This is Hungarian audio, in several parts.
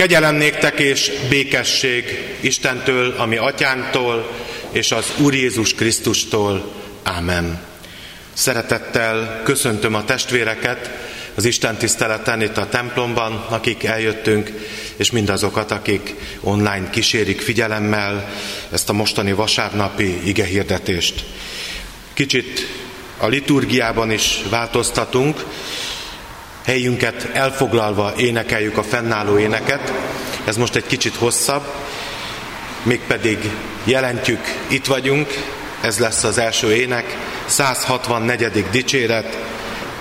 Kegyelem néktek és békesség Istentől, ami atyánktól, és az Úr Jézus Krisztustól. Ámen. Szeretettel köszöntöm a testvéreket az Isten tiszteleten itt a templomban, akik eljöttünk, és mindazokat, akik online kísérik figyelemmel ezt a mostani vasárnapi igehirdetést. Kicsit a liturgiában is változtatunk, helyünket elfoglalva énekeljük a fennálló éneket. Ez most egy kicsit hosszabb, mégpedig jelentjük, itt vagyunk, ez lesz az első ének, 164. dicséret,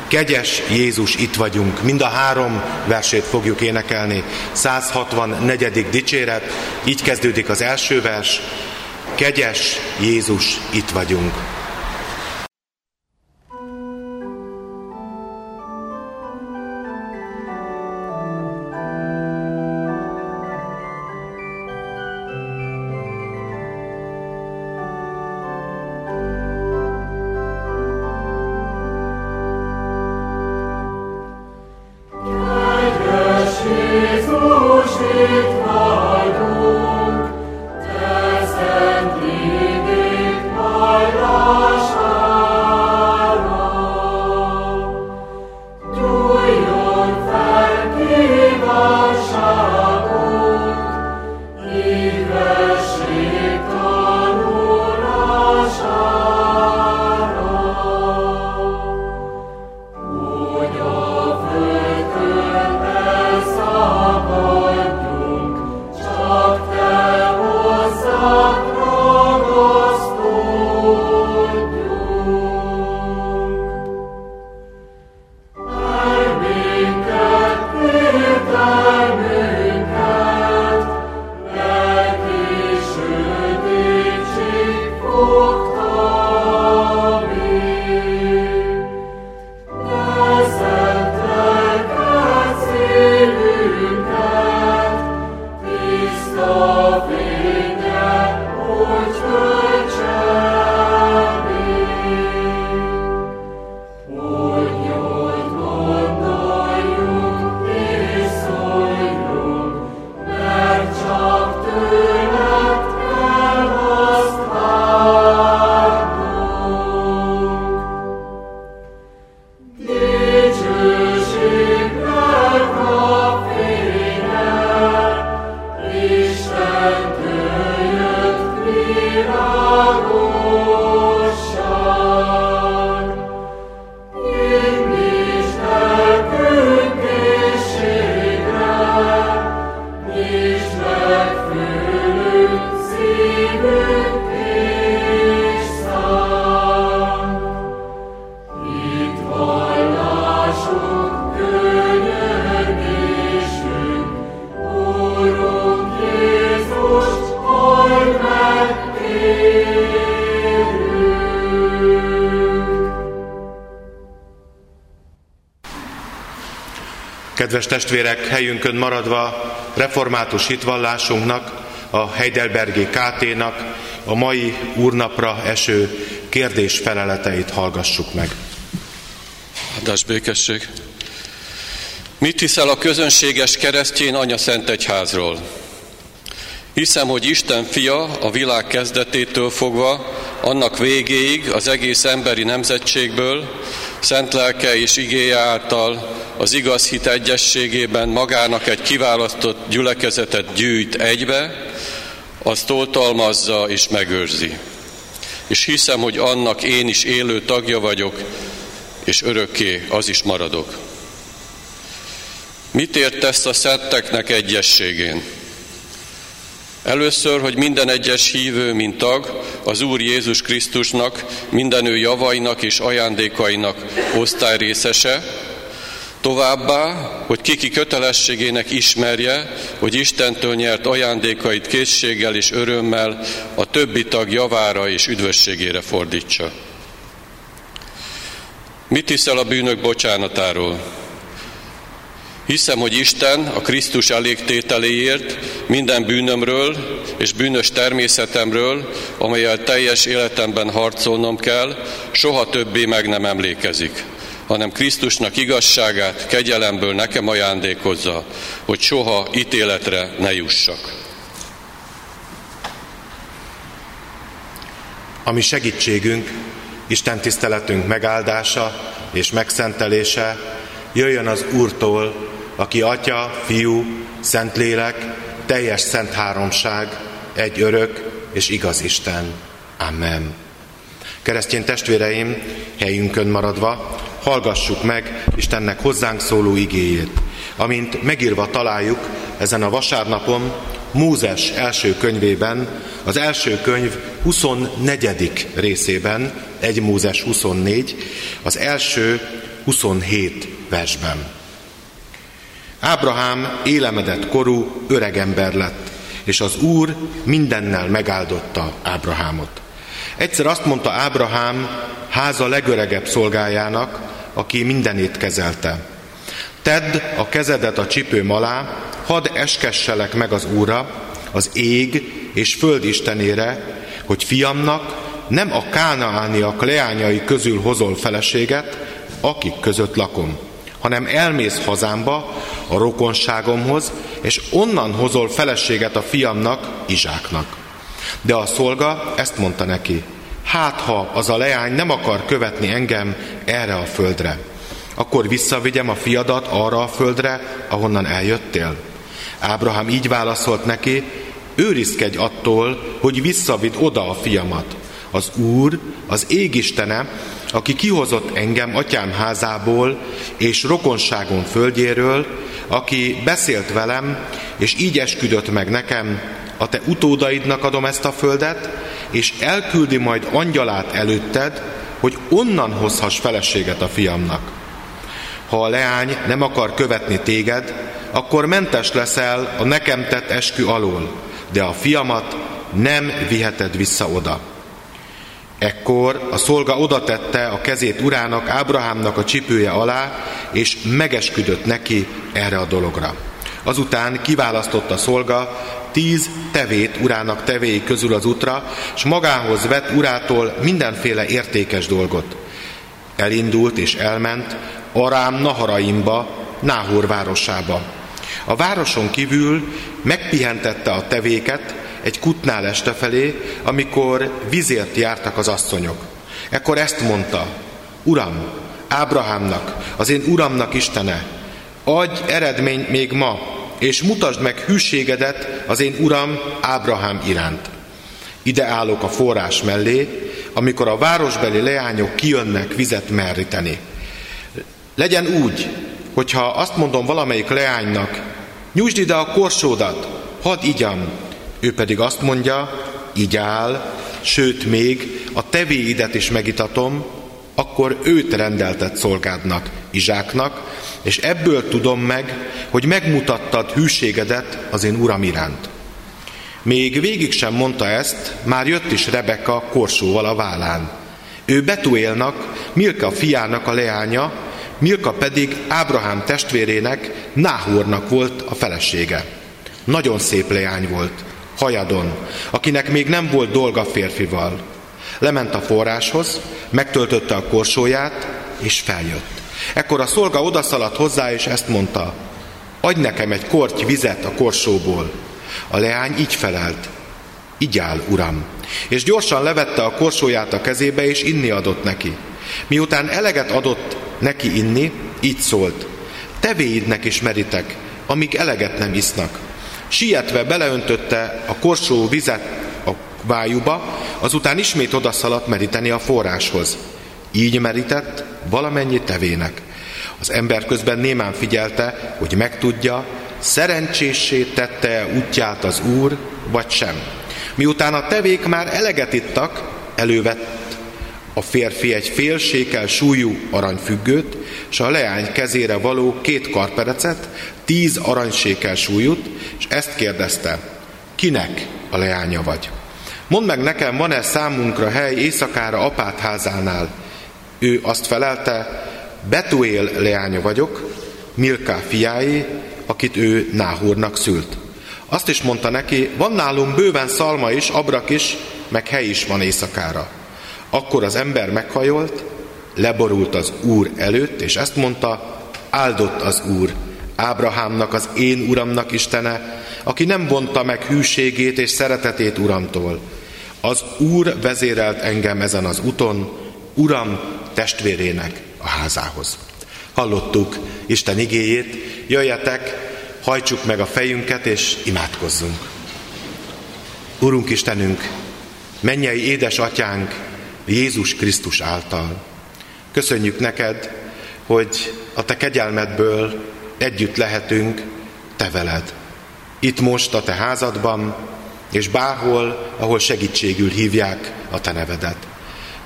Kegyes Jézus, itt vagyunk. Mind a három versét fogjuk énekelni. 164. dicséret, így kezdődik az első vers. Kegyes Jézus, itt vagyunk. Kedves testvérek, helyünkön maradva református hitvallásunknak, a Heidelbergi KT-nak a mai úrnapra eső kérdés feleleteit hallgassuk meg. Adás békesség. Mit hiszel a közönséges keresztjén Anya Szent Egyházról? Hiszem, hogy Isten fia a világ kezdetétől fogva, annak végéig az egész emberi nemzetségből, szent lelke és igéje által az igaz hit egyességében magának egy kiválasztott gyülekezetet gyűjt egybe, azt oltalmazza és megőrzi. És hiszem, hogy annak én is élő tagja vagyok, és örökké az is maradok. Mit értesz a szenteknek egyességén? Először, hogy minden egyes hívő, mint tag, az Úr Jézus Krisztusnak, minden ő javainak és ajándékainak osztályrészese, Továbbá, hogy kiki kötelességének ismerje, hogy Istentől nyert ajándékait készséggel és örömmel a többi tag javára és üdvösségére fordítsa. Mit hiszel a bűnök bocsánatáról? Hiszem, hogy Isten a Krisztus elégtételéért minden bűnömről és bűnös természetemről, amelyel teljes életemben harcolnom kell, soha többé meg nem emlékezik hanem Krisztusnak igazságát kegyelemből nekem ajándékozza, hogy soha ítéletre ne jussak. Ami segítségünk, Isten tiszteletünk megáldása és megszentelése jöjjön az Úrtól, aki Atya, Fiú, Szentlélek, teljes szent háromság, egy örök és igaz Isten. Amen. Keresztény testvéreim, helyünkön maradva, hallgassuk meg Istennek hozzánk szóló igéjét, amint megírva találjuk ezen a vasárnapon Mózes első könyvében, az első könyv 24. részében, 1 Mózes 24, az első 27 versben. Ábrahám élemedett korú öregember lett, és az Úr mindennel megáldotta Ábrahámot. Egyszer azt mondta Ábrahám háza legöregebb szolgájának, aki mindenét kezelte. Tedd a kezedet a csipőm alá, hadd eskesselek meg az Úra, az ég és föld istenére, hogy fiamnak nem a kánaániak leányai közül hozol feleséget, akik között lakom, hanem elmész hazámba, a rokonságomhoz, és onnan hozol feleséget a fiamnak, Izsáknak. De a szolga ezt mondta neki, hát ha az a leány nem akar követni engem erre a földre, akkor visszavigyem a fiadat arra a földre, ahonnan eljöttél. Ábrahám így válaszolt neki, őrizkedj attól, hogy visszavid oda a fiamat. Az Úr, az égistene, aki kihozott engem atyám házából és rokonságon földjéről, aki beszélt velem, és így esküdött meg nekem, a te utódaidnak adom ezt a földet, és elküldi majd angyalát előtted, hogy onnan hozhass feleséget a fiamnak. Ha a leány nem akar követni téged, akkor mentes leszel a nekem tett eskü alól, de a fiamat nem viheted vissza oda. Ekkor a szolga odatette a kezét urának, Ábrahámnak a csipője alá, és megesküdött neki erre a dologra. Azután kiválasztotta a szolga tíz tevét urának tevéi közül az útra, és magához vett urától mindenféle értékes dolgot. Elindult és elment Arám Naharaimba, Náhor városába. A városon kívül megpihentette a tevéket egy kutnál este felé, amikor vizért jártak az asszonyok. Ekkor ezt mondta, Uram, Ábrahámnak, az én Uramnak Istene, adj eredményt még ma, és mutasd meg hűségedet az én Uram Ábrahám iránt. Ide állok a forrás mellé, amikor a városbeli leányok kijönnek vizet meríteni. Legyen úgy, hogyha azt mondom valamelyik leánynak, nyújtsd ide a korsódat, hadd igyam, ő pedig azt mondja, így áll, sőt még a tevéidet is megitatom, akkor őt rendeltet szolgádnak, Izsáknak, és ebből tudom meg, hogy megmutattad hűségedet az én uram iránt. Még végig sem mondta ezt, már jött is Rebeka korsóval a vállán. Ő Betuélnak, Milka fiának a leánya, Milka pedig Ábrahám testvérének, Náhornak volt a felesége. Nagyon szép leány volt, hajadon, akinek még nem volt dolga férfival. Lement a forráshoz, megtöltötte a korsóját, és feljött. Ekkor a szolga odaszaladt hozzá, és ezt mondta, adj nekem egy korty vizet a korsóból. A leány így felelt, így áll, uram. És gyorsan levette a korsóját a kezébe, és inni adott neki. Miután eleget adott neki inni, így szólt, tevéidnek is meritek, amíg eleget nem isznak. Sietve beleöntötte a korsó vizet a vájuba, azután ismét odaszaladt meríteni a forráshoz. Így merített valamennyi tevének. Az ember közben némán figyelte, hogy megtudja, szerencséssé tette útját az Úr, vagy sem. Miután a tevék már eleget ittak, elővett a férfi egy fél sékel súlyú aranyfüggőt, és a leány kezére való két karperecet, tíz aranysékel súlyút, és ezt kérdezte, kinek a leánya vagy? Mondd meg nekem, van-e számunkra hely éjszakára apát házánál? Ő azt felelte, Betuél leánya vagyok, Milká fiái, akit ő Náhúrnak szült. Azt is mondta neki, van nálunk bőven szalma is, abrak is, meg hely is van éjszakára. Akkor az ember meghajolt, leborult az Úr előtt, és ezt mondta, áldott az Úr, Ábrahámnak, az én Uramnak Istene, aki nem vonta meg hűségét és szeretetét Uramtól. Az Úr vezérelt engem ezen az úton, Uram testvérének a házához. Hallottuk Isten igéjét, jöjjetek, hajtsuk meg a fejünket és imádkozzunk. Urunk Istenünk, mennyei édes atyánk Jézus Krisztus által. Köszönjük neked, hogy a te kegyelmedből együtt lehetünk te veled. Itt most a te házadban, és bárhol, ahol segítségül hívják a te nevedet.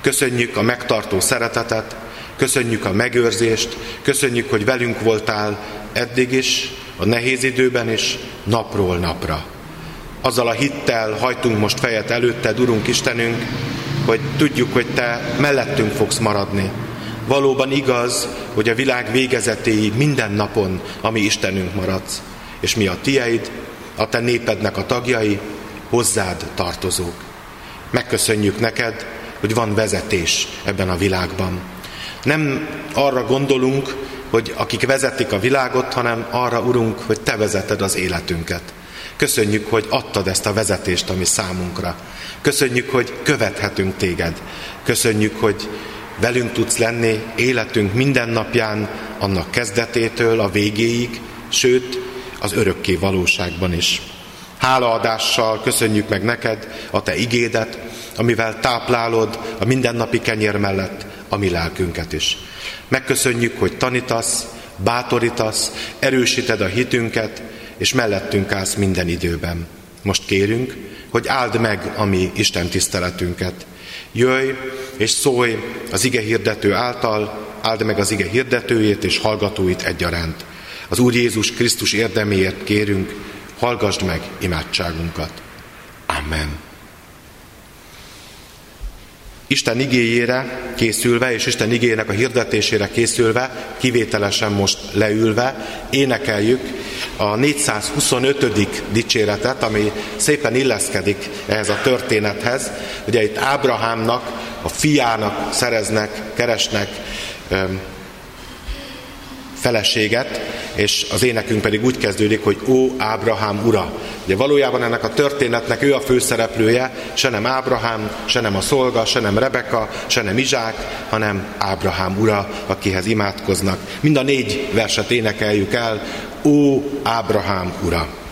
Köszönjük a megtartó szeretetet, köszönjük a megőrzést, köszönjük, hogy velünk voltál eddig is, a nehéz időben is, napról napra. Azzal a hittel hajtunk most fejet előtted, Urunk Istenünk, hogy tudjuk, hogy Te mellettünk fogsz maradni. Valóban igaz, hogy a világ végezetéig minden napon a mi Istenünk maradsz, és mi a Tieid, a Te népednek a tagjai, hozzád tartozók. Megköszönjük neked, hogy van vezetés ebben a világban. Nem arra gondolunk, hogy akik vezetik a világot, hanem arra, Urunk, hogy Te vezeted az életünket. Köszönjük, hogy adtad ezt a vezetést, ami számunkra. Köszönjük, hogy követhetünk Téged. Köszönjük, hogy velünk tudsz lenni életünk minden napján, annak kezdetétől a végéig, sőt, az örökké valóságban is. Hálaadással köszönjük meg neked a Te igédet, amivel táplálod a mindennapi kenyér mellett a mi lelkünket is. Megköszönjük, hogy tanítasz, bátorítasz, erősíted a hitünket, és mellettünk állsz minden időben. Most kérünk, hogy áld meg a mi Isten tiszteletünket. Jöjj és szólj az ige hirdető által, áld meg az ige hirdetőjét és hallgatóit egyaránt. Az Úr Jézus Krisztus érdeméért kérünk, hallgassd meg imádságunkat. Amen. Isten igéjére készülve, és Isten igéjének a hirdetésére készülve, kivételesen most leülve, énekeljük a 425. dicséretet, ami szépen illeszkedik ehhez a történethez. Ugye itt Ábrahámnak, a fiának szereznek, keresnek feleséget, és az énekünk pedig úgy kezdődik, hogy Ó Ábrahám ura. Ugye valójában ennek a történetnek ő a főszereplője, se nem Ábrahám, se nem a szolga, se nem Rebeka, se nem Izsák, hanem Ábrahám ura, akihez imádkoznak. Mind a négy verset énekeljük el, Ó Ábrahám ura.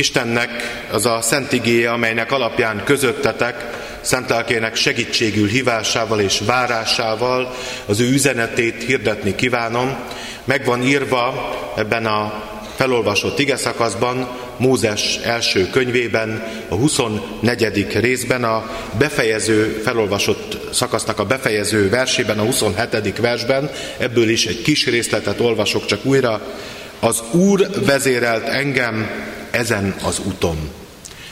Istennek az a szent igéje, amelynek alapján közöttetek, szent lelkének segítségül hívásával és várásával az ő üzenetét hirdetni kívánom. Meg van írva ebben a felolvasott ige szakaszban, Mózes első könyvében, a 24. részben, a befejező, felolvasott szakasznak a befejező versében, a 27. versben, ebből is egy kis részletet olvasok csak újra. Az Úr vezérelt engem ezen az úton.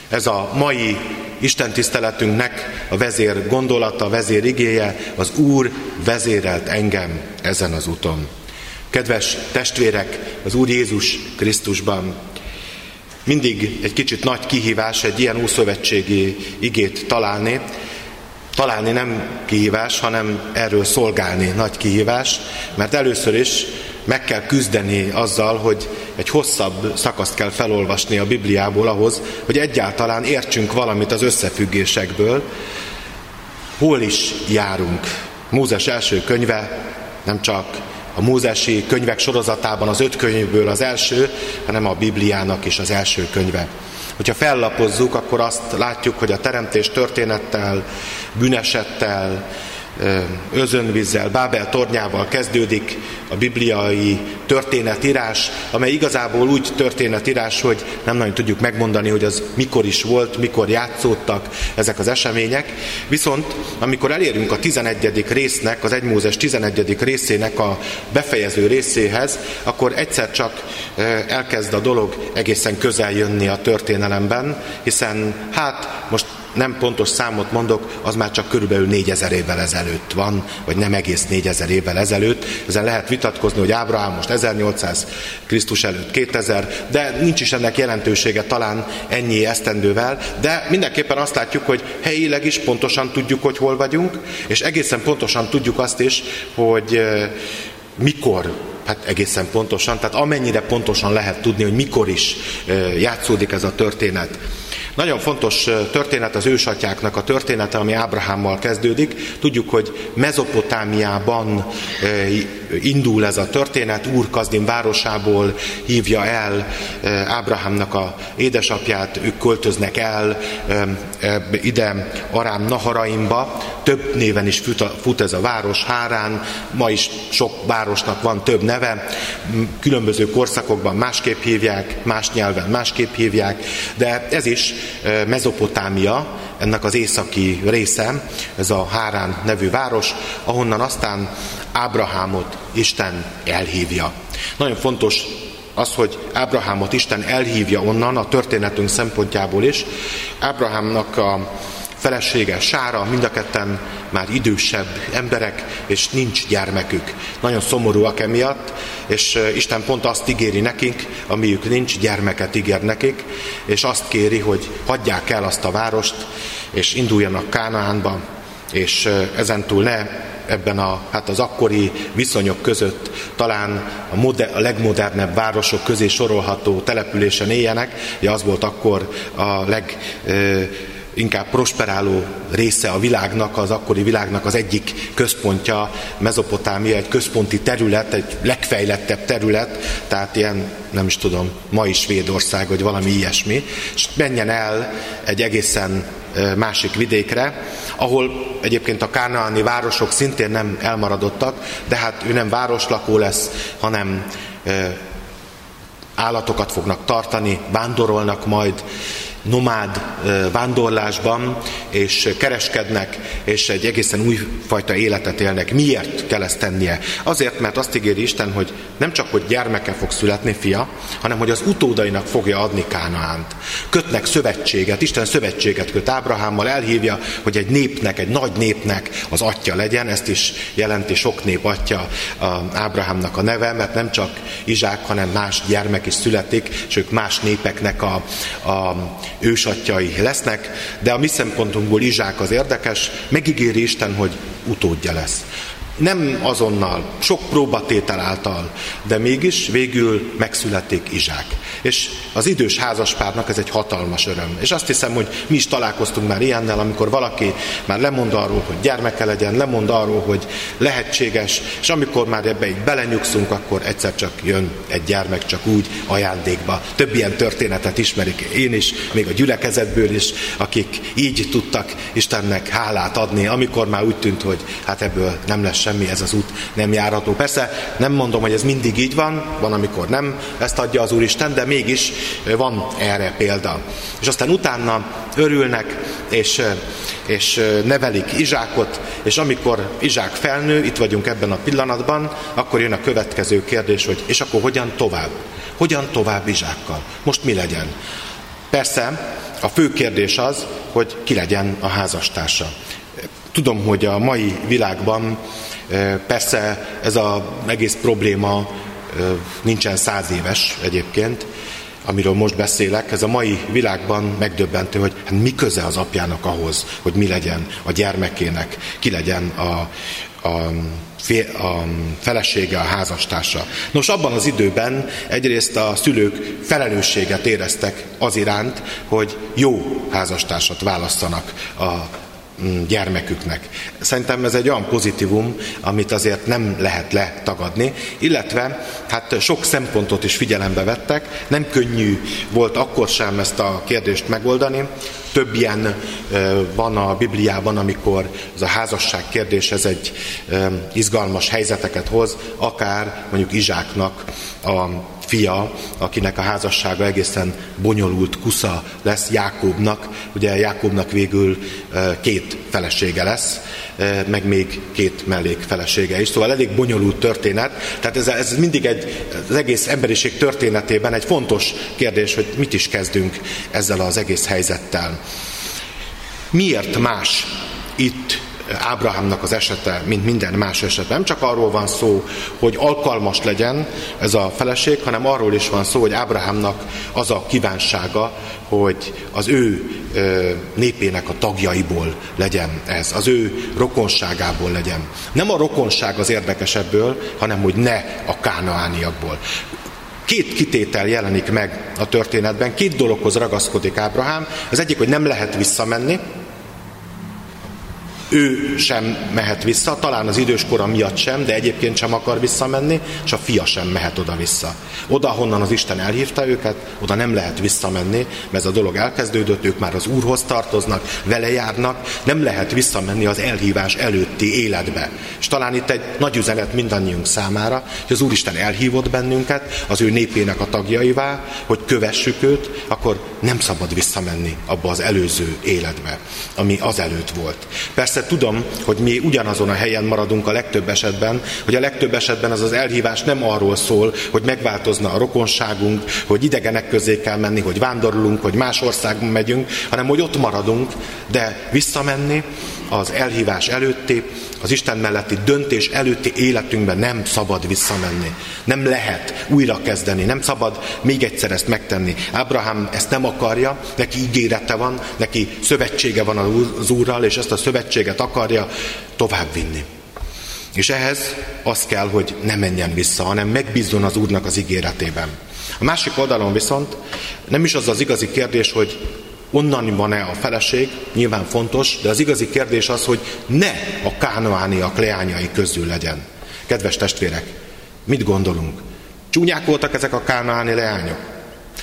Ez a mai Isten tiszteletünknek a vezér gondolata, a vezér igéje, az Úr vezérelt engem ezen az úton. Kedves testvérek, az Úr Jézus Krisztusban mindig egy kicsit nagy kihívás egy ilyen úszövetségi igét találni. Találni nem kihívás, hanem erről szolgálni nagy kihívás, mert először is meg kell küzdeni azzal, hogy egy hosszabb szakaszt kell felolvasni a Bibliából ahhoz, hogy egyáltalán értsünk valamit az összefüggésekből. Hol is járunk? Mózes első könyve nem csak a Mózesi könyvek sorozatában az öt könyvből az első, hanem a Bibliának is az első könyve. Hogyha fellapozzuk, akkor azt látjuk, hogy a teremtés történettel, bűnesettel, özönvízzel, Bábel tornyával kezdődik a bibliai történetírás, amely igazából úgy történetírás, hogy nem nagyon tudjuk megmondani, hogy az mikor is volt, mikor játszódtak ezek az események. Viszont amikor elérünk a 11. résznek, az 1 Mózes 11. részének a befejező részéhez, akkor egyszer csak elkezd a dolog egészen közel jönni a történelemben, hiszen hát most nem pontos számot mondok, az már csak körülbelül 4000 évvel ezelőtt van, vagy nem egész 4000 évvel ezelőtt. Ezen lehet vitatkozni, hogy Ábrahám most 1800, Krisztus előtt 2000, de nincs is ennek jelentősége talán ennyi esztendővel, de mindenképpen azt látjuk, hogy helyileg is pontosan tudjuk, hogy hol vagyunk, és egészen pontosan tudjuk azt is, hogy mikor hát egészen pontosan, tehát amennyire pontosan lehet tudni, hogy mikor is játszódik ez a történet. Nagyon fontos történet az ősatyáknak a története, ami Ábrahámmal kezdődik. Tudjuk, hogy Mezopotámiában indul ez a történet, Úr Kazdin városából hívja el Ábrahámnak a édesapját, ők költöznek el ide Arám Naharaimba, több néven is fut ez a város, Hárán, ma is sok városnak van több neve, különböző korszakokban másképp hívják, más nyelven másképp hívják, de ez is Mezopotámia, ennek az északi része, ez a Hárán nevű város, ahonnan aztán Ábrahámot Isten elhívja. Nagyon fontos az, hogy Ábrahámot Isten elhívja onnan a történetünk szempontjából is. Ábrahámnak a felesége Sára, mind a ketten már idősebb emberek, és nincs gyermekük. Nagyon szomorúak emiatt, és Isten pont azt ígéri nekik, amiük nincs, gyermeket ígér nekik, és azt kéri, hogy hagyják el azt a várost, és induljanak Kánaánba, és ezentúl ne ebben a, hát az akkori viszonyok között talán a, moder, a legmodernebb városok közé sorolható településen éljenek. Ja, az volt akkor a leg inkább prosperáló része a világnak, az akkori világnak az egyik központja, Mezopotámia, egy központi terület, egy legfejlettebb terület, tehát ilyen, nem is tudom, mai Svédország, vagy valami ilyesmi, és menjen el egy egészen másik vidékre, ahol egyébként a kánaáni városok szintén nem elmaradottak, de hát ő nem városlakó lesz, hanem állatokat fognak tartani, vándorolnak majd, nomád vándorlásban, és kereskednek, és egy egészen újfajta életet élnek. Miért kell ezt tennie? Azért, mert azt ígéri Isten, hogy nem csak, hogy gyermeke fog születni, fia, hanem, hogy az utódainak fogja adni Kánaánt. Kötnek szövetséget, Isten szövetséget köt Ábrahámmal, elhívja, hogy egy népnek, egy nagy népnek az atya legyen, ezt is jelenti sok nép atya Ábrahámnak a neve, mert nem csak Izsák, hanem más gyermek is születik, és ők más népeknek a, a ősatjai lesznek, de a mi szempontunkból Izsák az érdekes, megígéri Isten, hogy utódja lesz. Nem azonnal, sok próbatétel által, de mégis végül megszületik Izsák. És az idős házaspárnak ez egy hatalmas öröm. És azt hiszem, hogy mi is találkoztunk már ilyennel, amikor valaki már lemond arról, hogy gyermeke legyen, lemond arról, hogy lehetséges, és amikor már ebbe így belenyugszunk, akkor egyszer csak jön egy gyermek csak úgy ajándékba. Több ilyen történetet ismerik én is, még a gyülekezetből is, akik így tudtak Istennek hálát adni, amikor már úgy tűnt, hogy hát ebből nem lesz semmi, ez az út nem járható. Persze nem mondom, hogy ez mindig így van, van, amikor nem ezt adja az Úristen, de mégis van erre példa. És aztán utána örülnek, és, és nevelik Izsákot, és amikor Izsák felnő, itt vagyunk ebben a pillanatban, akkor jön a következő kérdés, hogy és akkor hogyan tovább? Hogyan tovább Izsákkal? Most mi legyen? Persze, a fő kérdés az, hogy ki legyen a házastársa. Tudom, hogy a mai világban persze ez az egész probléma nincsen száz éves egyébként, amiről most beszélek, ez a mai világban megdöbbentő, hogy hát mi köze az apjának ahhoz, hogy mi legyen a gyermekének, ki legyen a, a, a felesége, a házastársa. Nos, abban az időben egyrészt a szülők felelősséget éreztek az iránt, hogy jó házastársat választanak a gyermeküknek. Szerintem ez egy olyan pozitívum, amit azért nem lehet letagadni, illetve hát sok szempontot is figyelembe vettek, nem könnyű volt akkor sem ezt a kérdést megoldani, több ilyen van a Bibliában, amikor ez a házasság kérdés ez egy izgalmas helyzeteket hoz, akár mondjuk Izsáknak a fia, akinek a házassága egészen bonyolult kusza lesz Jákobnak. Ugye Jákobnak végül két felesége lesz, meg még két mellék felesége is. Szóval elég bonyolult történet. Tehát ez, ez mindig egy, az egész emberiség történetében egy fontos kérdés, hogy mit is kezdünk ezzel az egész helyzettel. Miért más itt Ábrahámnak az esete, mint minden más eset. Nem csak arról van szó, hogy alkalmas legyen ez a feleség, hanem arról is van szó, hogy Ábrahámnak az a kívánsága, hogy az ő népének a tagjaiból legyen ez, az ő rokonságából legyen. Nem a rokonság az érdekesebből, hanem hogy ne a kánaániakból. Két kitétel jelenik meg a történetben, két dologhoz ragaszkodik Ábrahám. Az egyik, hogy nem lehet visszamenni, ő sem mehet vissza, talán az időskora miatt sem, de egyébként sem akar visszamenni, és a fia sem mehet oda-vissza. Oda, honnan az Isten elhívta őket, oda nem lehet visszamenni, mert ez a dolog elkezdődött, ők már az Úrhoz tartoznak, vele járnak, nem lehet visszamenni az elhívás előtti életbe. És talán itt egy nagy üzenet mindannyiunk számára, hogy az Úristen elhívott bennünket, az ő népének a tagjaivá, hogy kövessük őt, akkor nem szabad visszamenni abba az előző életbe, ami az előtt volt. Persze Persze tudom, hogy mi ugyanazon a helyen maradunk a legtöbb esetben, hogy a legtöbb esetben az az elhívás nem arról szól, hogy megváltozna a rokonságunk, hogy idegenek közé kell menni, hogy vándorlunk, hogy más országban megyünk, hanem hogy ott maradunk, de visszamenni az elhívás előtti, az Isten melletti döntés előtti életünkben nem szabad visszamenni. Nem lehet újra kezdeni, nem szabad még egyszer ezt megtenni. Ábrahám ezt nem akarja, neki ígérete van, neki szövetsége van az Úrral, és ezt a szövetséget akarja továbbvinni. És ehhez az kell, hogy ne menjen vissza, hanem megbízzon az Úrnak az ígéretében. A másik oldalon viszont nem is az az igazi kérdés, hogy onnan van-e a feleség, nyilván fontos, de az igazi kérdés az, hogy ne a kánoániak leányai közül legyen. Kedves testvérek, mit gondolunk? Csúnyák voltak ezek a kánoáni leányok?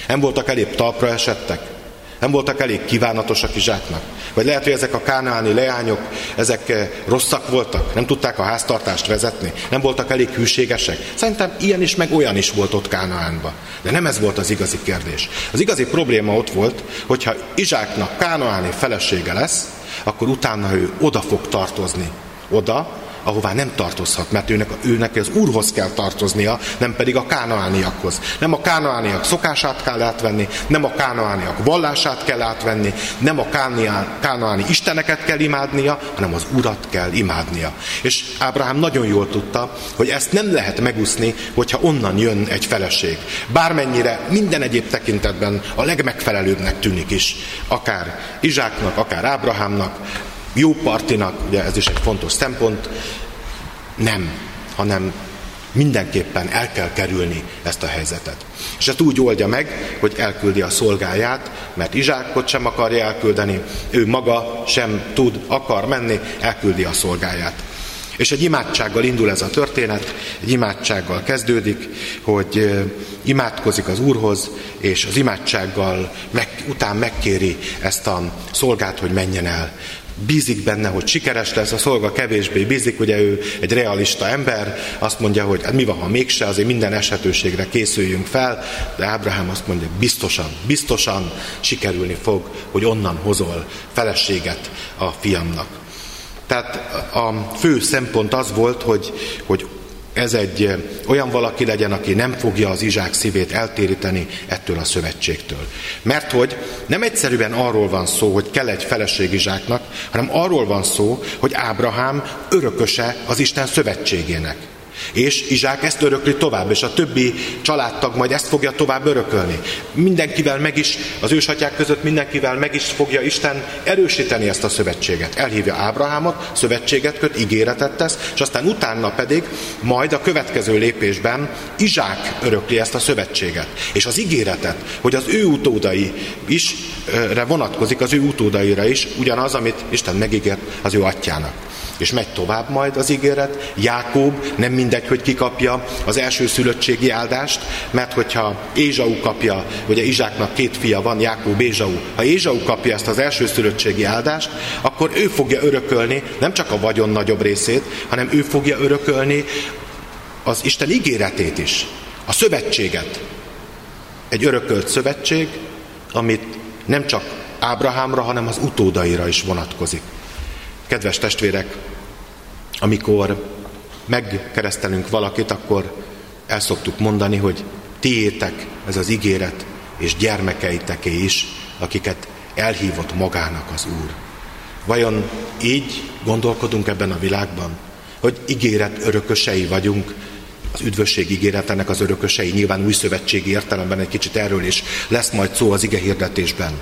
Nem voltak elég talpra esettek? Nem voltak elég kívánatosak Izsáknak? Vagy lehet, hogy ezek a kánáni leányok, ezek eh, rosszak voltak? Nem tudták a háztartást vezetni? Nem voltak elég hűségesek? Szerintem ilyen is, meg olyan is volt ott Kánaánban. De nem ez volt az igazi kérdés. Az igazi probléma ott volt, hogyha Izsáknak kánaáni felesége lesz, akkor utána ő oda fog tartozni. Oda, ahová nem tartozhat, mert őnek, őnek az Úrhoz kell tartoznia, nem pedig a kánaániakhoz. Nem a kánaániak szokását kell átvenni, nem a kánaániak vallását kell átvenni, nem a kánaáni isteneket kell imádnia, hanem az Urat kell imádnia. És Ábrahám nagyon jól tudta, hogy ezt nem lehet megúszni, hogyha onnan jön egy feleség. Bármennyire minden egyéb tekintetben a legmegfelelőbbnek tűnik is, akár Izsáknak, akár Ábrahámnak, jó partinak, ugye ez is egy fontos szempont, Nem, hanem mindenképpen el kell kerülni ezt a helyzetet. És ezt úgy oldja meg, hogy elküldi a szolgáját, mert Izsákot sem akarja elküldeni, ő maga sem tud, akar menni, elküldi a szolgáját. És egy imádsággal indul ez a történet, egy imádsággal kezdődik, hogy imádkozik az Úrhoz, és az imádsággal meg, után megkéri ezt a szolgát, hogy menjen el bízik benne, hogy sikeres lesz, a szolga kevésbé bízik, ugye ő egy realista ember, azt mondja, hogy hát mi van, ha mégse, azért minden esetőségre készüljünk fel, de Ábrahám azt mondja, biztosan, biztosan sikerülni fog, hogy onnan hozol feleséget a fiamnak. Tehát a fő szempont az volt, hogy, hogy ez egy olyan valaki legyen, aki nem fogja az izsák szívét eltéríteni ettől a szövetségtől. Mert hogy nem egyszerűen arról van szó, hogy kell egy feleség izsáknak, hanem arról van szó, hogy Ábrahám örököse az Isten szövetségének. És Izsák ezt örökli tovább, és a többi családtag majd ezt fogja tovább örökölni. Mindenkivel meg is, az ősatyák között mindenkivel meg is fogja Isten erősíteni ezt a szövetséget. Elhívja Ábrahámot, szövetséget köt, ígéretet tesz, és aztán utána pedig majd a következő lépésben Izsák örökli ezt a szövetséget. És az ígéretet, hogy az ő utódai is re vonatkozik, az ő utódaira is, ugyanaz, amit Isten megígért az ő atyának. És megy tovább majd az ígéret. Jákob nem mindegy, hogy kikapja az első szülöttségi áldást, mert hogyha Ézsau kapja, ugye Izsáknak két fia van, Jákob, Ézsau, ha Ézsau kapja ezt az első szülöttségi áldást, akkor ő fogja örökölni nem csak a vagyon nagyobb részét, hanem ő fogja örökölni az Isten ígéretét is, a szövetséget. Egy örökölt szövetség, amit nem csak Ábrahámra, hanem az utódaira is vonatkozik. Kedves testvérek, amikor megkeresztelünk valakit, akkor el szoktuk mondani, hogy tiétek ez az ígéret, és gyermekeiteké is, akiket elhívott magának az Úr. Vajon így gondolkodunk ebben a világban? Hogy ígéret örökösei vagyunk, az üdvösség ígéretenek az örökösei, nyilván új szövetségi értelemben egy kicsit erről is lesz majd szó az ige hirdetésben.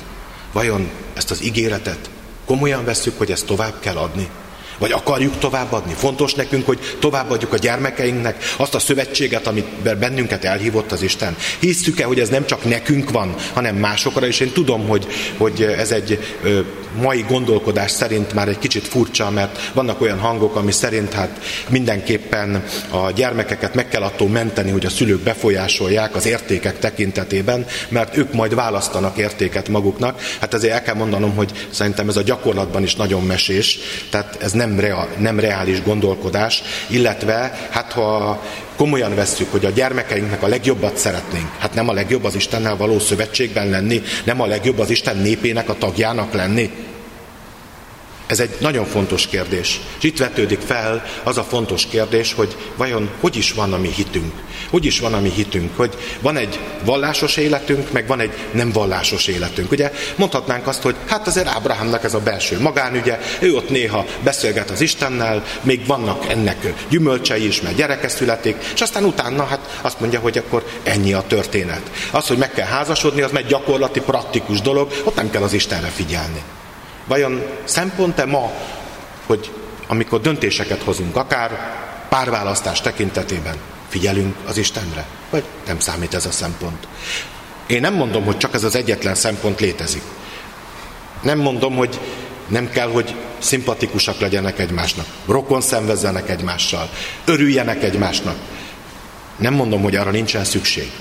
Vajon ezt az ígéretet Komolyan vesszük, hogy ezt tovább kell adni? Vagy akarjuk továbbadni? Fontos nekünk, hogy továbbadjuk a gyermekeinknek azt a szövetséget, amit bennünket elhívott az Isten. Hisszük-e, hogy ez nem csak nekünk van, hanem másokra, és én tudom, hogy, hogy ez egy mai gondolkodás szerint már egy kicsit furcsa, mert vannak olyan hangok, ami szerint hát mindenképpen a gyermekeket meg kell attól menteni, hogy a szülők befolyásolják az értékek tekintetében, mert ők majd választanak értéket maguknak. Hát ezért el kell mondanom, hogy szerintem ez a gyakorlatban is nagyon mesés, tehát ez nem, rea, nem reális gondolkodás, illetve hát ha komolyan vesszük, hogy a gyermekeinknek a legjobbat szeretnénk, hát nem a legjobb az Istennel való szövetségben lenni, nem a legjobb az Isten népének a tagjának lenni, ez egy nagyon fontos kérdés. És itt vetődik fel az a fontos kérdés, hogy vajon hogy is van a mi hitünk? Hogy is van a mi hitünk? Hogy van egy vallásos életünk, meg van egy nem vallásos életünk. Ugye mondhatnánk azt, hogy hát azért Ábrahámnak ez a belső magánügye, ő ott néha beszélget az Istennel, még vannak ennek gyümölcsei is, mert gyereke születik, és aztán utána hát azt mondja, hogy akkor ennyi a történet. Az, hogy meg kell házasodni, az meg gyakorlati, praktikus dolog, ott nem kell az Istenre figyelni. Vajon szempont-e ma, hogy amikor döntéseket hozunk, akár párválasztás tekintetében, figyelünk az Istenre? Vagy nem számít ez a szempont? Én nem mondom, hogy csak ez az egyetlen szempont létezik. Nem mondom, hogy nem kell, hogy szimpatikusak legyenek egymásnak, rokon szenvezzenek egymással, örüljenek egymásnak. Nem mondom, hogy arra nincsen szükség.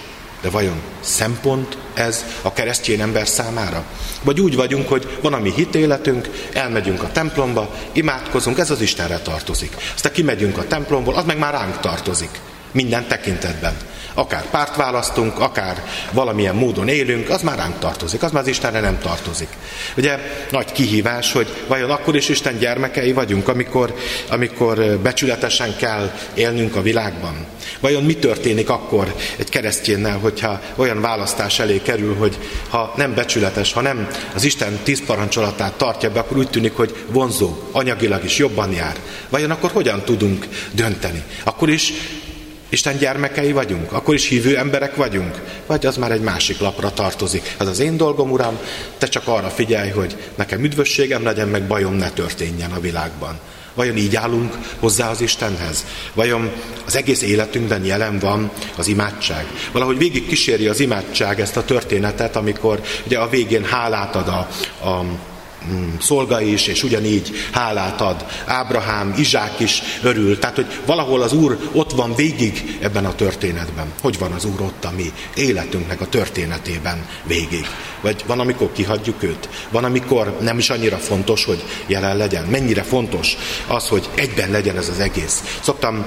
De vajon szempont ez a keresztény ember számára? Vagy úgy vagyunk, hogy van a mi hitéletünk, elmegyünk a templomba, imádkozunk, ez az Istenre tartozik. Aztán kimegyünk a templomból, az meg már ránk tartozik. Minden tekintetben. Akár párt választunk, akár valamilyen módon élünk, az már ránk tartozik, az már az Istenre nem tartozik. Ugye nagy kihívás, hogy vajon akkor is Isten gyermekei vagyunk, amikor, amikor becsületesen kell élnünk a világban. Vajon mi történik akkor egy keresztjénnel, hogyha olyan választás elé kerül, hogy ha nem becsületes, ha nem az Isten tíz parancsolatát tartja be, akkor úgy tűnik, hogy vonzó, anyagilag is jobban jár. Vajon akkor hogyan tudunk dönteni? Akkor is Isten gyermekei vagyunk? Akkor is hívő emberek vagyunk? Vagy az már egy másik lapra tartozik? Ez az én dolgom, Uram, te csak arra figyelj, hogy nekem üdvösségem legyen, meg bajom ne történjen a világban. Vajon így állunk hozzá az Istenhez? Vajon az egész életünkben jelen van az imádság? Valahogy végig kíséri az imádság ezt a történetet, amikor ugye a végén hálát ad a, a szolga is, és ugyanígy hálát ad. Ábrahám, Izsák is örül. Tehát, hogy valahol az Úr ott van végig ebben a történetben. Hogy van az Úr ott a mi életünknek a történetében végig? Vagy van, amikor kihagyjuk őt? Van, amikor nem is annyira fontos, hogy jelen legyen? Mennyire fontos az, hogy egyben legyen ez az egész? Szoktam,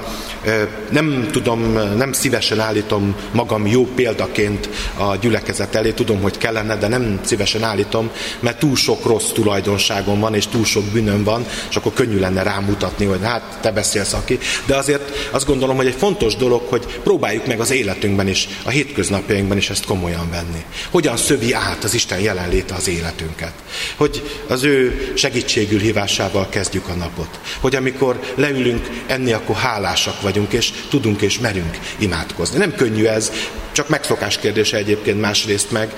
nem tudom, nem szívesen állítom magam jó példaként a gyülekezet elé, tudom, hogy kellene, de nem szívesen állítom, mert túl sok rossz tulajdonságom van, és túl sok bűnöm van, és akkor könnyű lenne rámutatni, hogy hát te beszélsz aki. De azért azt gondolom, hogy egy fontos dolog, hogy próbáljuk meg az életünkben is, a hétköznapjainkban is ezt komolyan venni. Hogyan szövi át az Isten jelenléte az életünket. Hogy az ő segítségül hívásával kezdjük a napot. Hogy amikor leülünk enni, akkor hálásak vagyunk, és tudunk és merünk imádkozni. Nem könnyű ez, csak megszokás kérdése egyébként másrészt meg.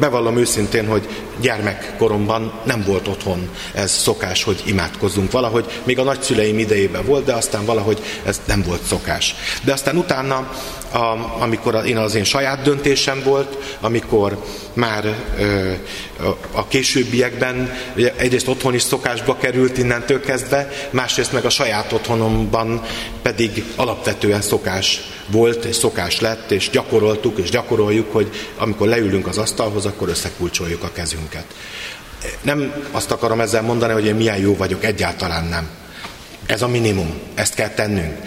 Bevallom őszintén, hogy gyermekkoromban nem volt otthon ez szokás, hogy imádkozzunk. Valahogy még a nagyszüleim idejében volt, de aztán valahogy ez nem volt szokás. De aztán utána, a, amikor én az én saját döntésem volt, amikor már ö, a későbbiekben egyrészt otthon is szokásba került innentől kezdve, másrészt meg a saját otthonomban pedig alapvetően szokás volt, és szokás lett, és gyakoroltuk, és gyakoroljuk, hogy amikor leülünk az asztalhoz, akkor összekulcsoljuk a kezünket. Nem azt akarom ezzel mondani, hogy én milyen jó vagyok, egyáltalán nem. Ez a minimum, ezt kell tennünk.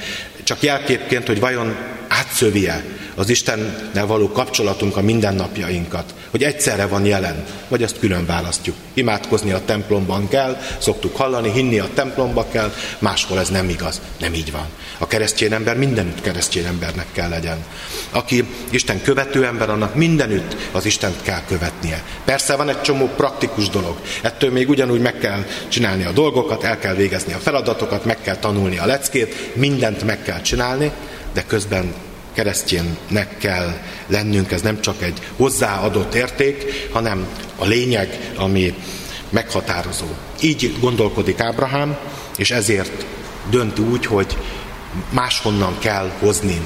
Csak jelképként, hogy vajon átszövi-e az Istennel való kapcsolatunk a mindennapjainkat, hogy egyszerre van jelen, vagy azt külön választjuk. Imádkozni a templomban kell, szoktuk hallani, hinni a templomba kell, máshol ez nem igaz, nem így van. A keresztény ember mindenütt keresztény embernek kell legyen. Aki Isten követő ember, annak mindenütt az Istent kell követnie. Persze van egy csomó praktikus dolog, ettől még ugyanúgy meg kell csinálni a dolgokat, el kell végezni a feladatokat, meg kell tanulni a leckét, mindent meg kell csinálni, de közben keresztjénnek kell lennünk, ez nem csak egy hozzáadott érték, hanem a lényeg, ami meghatározó. Így gondolkodik Ábrahám, és ezért dönt úgy, hogy máshonnan kell hozni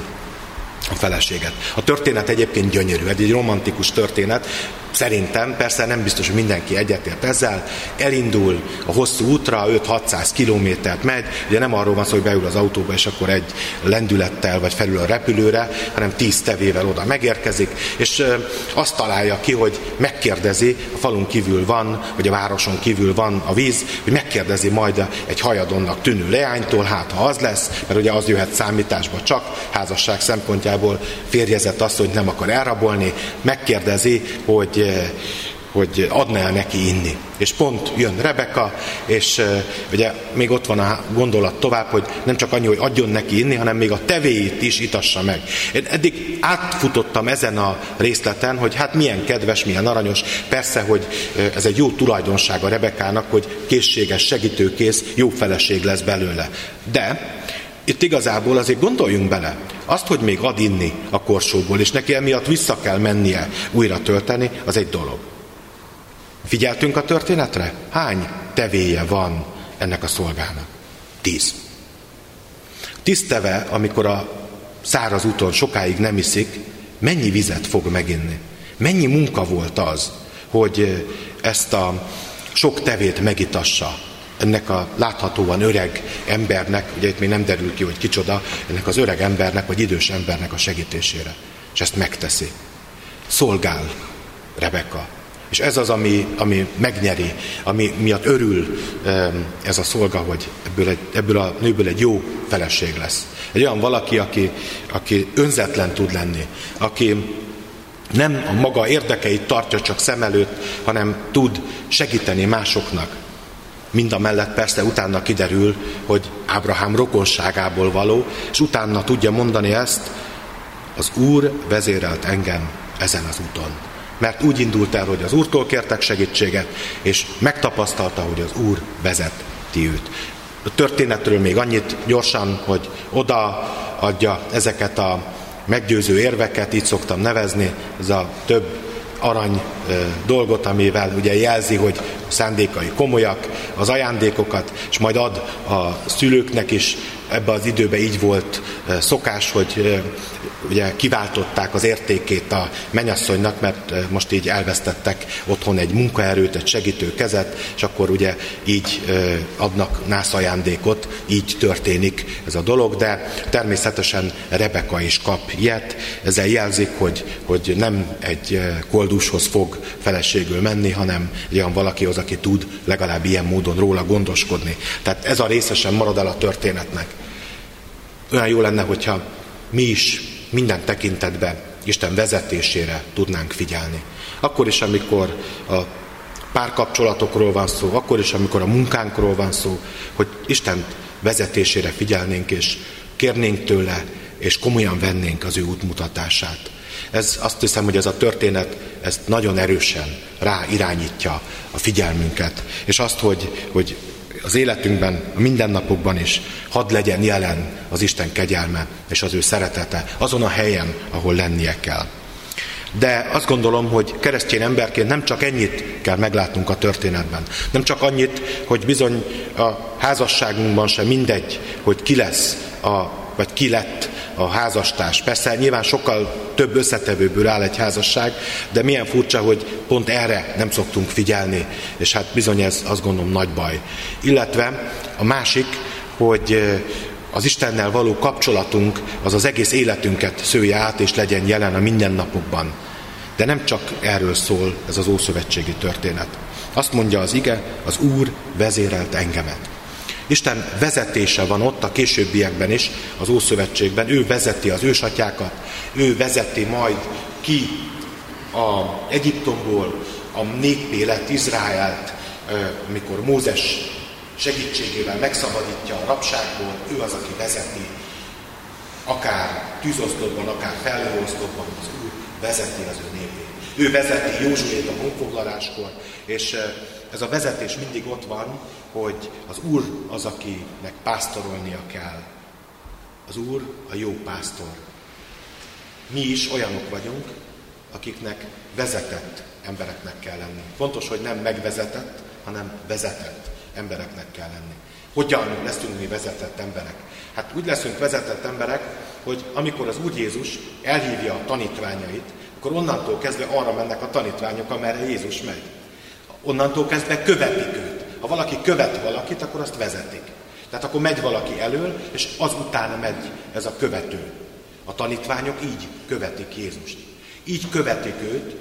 a feleséget. A történet egyébként gyönyörű, egy romantikus történet, Szerintem, persze nem biztos, hogy mindenki egyetért ezzel, elindul a hosszú útra, 5-600 kilométert megy, ugye nem arról van szó, hogy beül az autóba, és akkor egy lendülettel vagy felül a repülőre, hanem 10 tevével oda megérkezik, és azt találja ki, hogy megkérdezi, a falun kívül van, vagy a városon kívül van a víz, hogy megkérdezi majd egy hajadonnak tűnő leánytól, hát ha az lesz, mert ugye az jöhet számításba csak, házasság szempontjából férjezett azt, hogy nem akar elrabolni, megkérdezi, hogy hogy adná el neki inni. És pont jön Rebeka, és ugye még ott van a gondolat tovább, hogy nem csak annyi, hogy adjon neki inni, hanem még a tevéit is itassa meg. Én eddig átfutottam ezen a részleten, hogy hát milyen kedves, milyen aranyos. Persze, hogy ez egy jó tulajdonság a Rebekának, hogy készséges, segítőkész, jó feleség lesz belőle. De itt igazából azért gondoljunk bele, azt, hogy még ad inni a korsóból, és neki emiatt vissza kell mennie újra tölteni, az egy dolog. Figyeltünk a történetre? Hány tevéje van ennek a szolgának? Tíz. Tíz teve, amikor a száraz úton sokáig nem iszik, mennyi vizet fog meginni? Mennyi munka volt az, hogy ezt a sok tevét megitassa, ennek a láthatóan öreg embernek, ugye itt még nem derül ki, hogy kicsoda, ennek az öreg embernek, vagy idős embernek a segítésére. És ezt megteszi. Szolgál Rebeka. És ez az, ami, ami megnyeri, ami miatt örül ez a szolga, hogy ebből, egy, ebből a nőből egy jó feleség lesz. Egy olyan valaki, aki, aki önzetlen tud lenni, aki nem a maga érdekeit tartja csak szem előtt, hanem tud segíteni másoknak, Mind a mellett persze utána kiderül, hogy Ábrahám rokonságából való, és utána tudja mondani ezt, az Úr vezérelt engem ezen az úton. Mert úgy indult el, hogy az Úrtól kértek segítséget, és megtapasztalta, hogy az Úr vezeti őt. A történetről még annyit gyorsan, hogy oda adja ezeket a meggyőző érveket, így szoktam nevezni, ez a több arany dolgot, amivel ugye jelzi, hogy szándékai komolyak, az ajándékokat, és majd ad a szülőknek is. Ebbe az időben így volt szokás, hogy ugye kiváltották az értékét a menyasszonynak, mert most így elvesztettek otthon egy munkaerőt, egy segítő kezet, és akkor ugye így adnak nász ajándékot, így történik ez a dolog, de természetesen Rebeka is kap ilyet, ezzel jelzik, hogy, hogy nem egy koldushoz fog feleségül menni, hanem egy olyan valakihoz, aki tud legalább ilyen módon róla gondoskodni. Tehát ez a részesen marad el a történetnek. Olyan jó lenne, hogyha mi is minden tekintetben Isten vezetésére tudnánk figyelni. Akkor is, amikor a párkapcsolatokról van szó, akkor is, amikor a munkánkról van szó, hogy Isten vezetésére figyelnénk, és kérnénk tőle, és komolyan vennénk az ő útmutatását. Ez azt hiszem, hogy ez a történet ezt nagyon erősen rá irányítja a figyelmünket, és azt, hogy, hogy az életünkben, a mindennapokban is hadd legyen jelen az Isten kegyelme és az ő szeretete azon a helyen, ahol lennie kell. De azt gondolom, hogy keresztény emberként nem csak ennyit kell meglátnunk a történetben. Nem csak annyit, hogy bizony a házasságunkban sem mindegy, hogy ki lesz, a, vagy ki lett a házastárs. Persze nyilván sokkal több összetevőből áll egy házasság, de milyen furcsa, hogy pont erre nem szoktunk figyelni, és hát bizony ez azt gondolom nagy baj. Illetve a másik, hogy az Istennel való kapcsolatunk az az egész életünket szője át, és legyen jelen a mindennapokban. De nem csak erről szól ez az ószövetségi történet. Azt mondja az ige, az Úr vezérelt engemet. Isten vezetése van ott a későbbiekben is, az Ószövetségben. Ő vezeti az ősatyákat, ő vezeti majd ki a Egyiptomból a népé lett Izraelt, amikor Mózes segítségével megszabadítja a rabságból, ő az, aki vezeti, akár tűzoszlopban, akár felhőoszlopban, az Úr vezeti az ő népét. Ő vezeti Józsuét a honfoglaláskor, és ez a vezetés mindig ott van, hogy az Úr az, akinek pásztorolnia kell. Az Úr a jó pásztor. Mi is olyanok vagyunk, akiknek vezetett embereknek kell lenni. Fontos, hogy nem megvezetett, hanem vezetett embereknek kell lenni. Hogyan leszünk mi vezetett emberek? Hát úgy leszünk vezetett emberek, hogy amikor az Úr Jézus elhívja a tanítványait, akkor onnantól kezdve arra mennek a tanítványok, amerre Jézus megy. Onnantól kezdve követik őt. Ha valaki követ valakit, akkor azt vezetik. Tehát akkor megy valaki elől, és azután megy ez a követő. A tanítványok így követik Jézust. Így követik őt,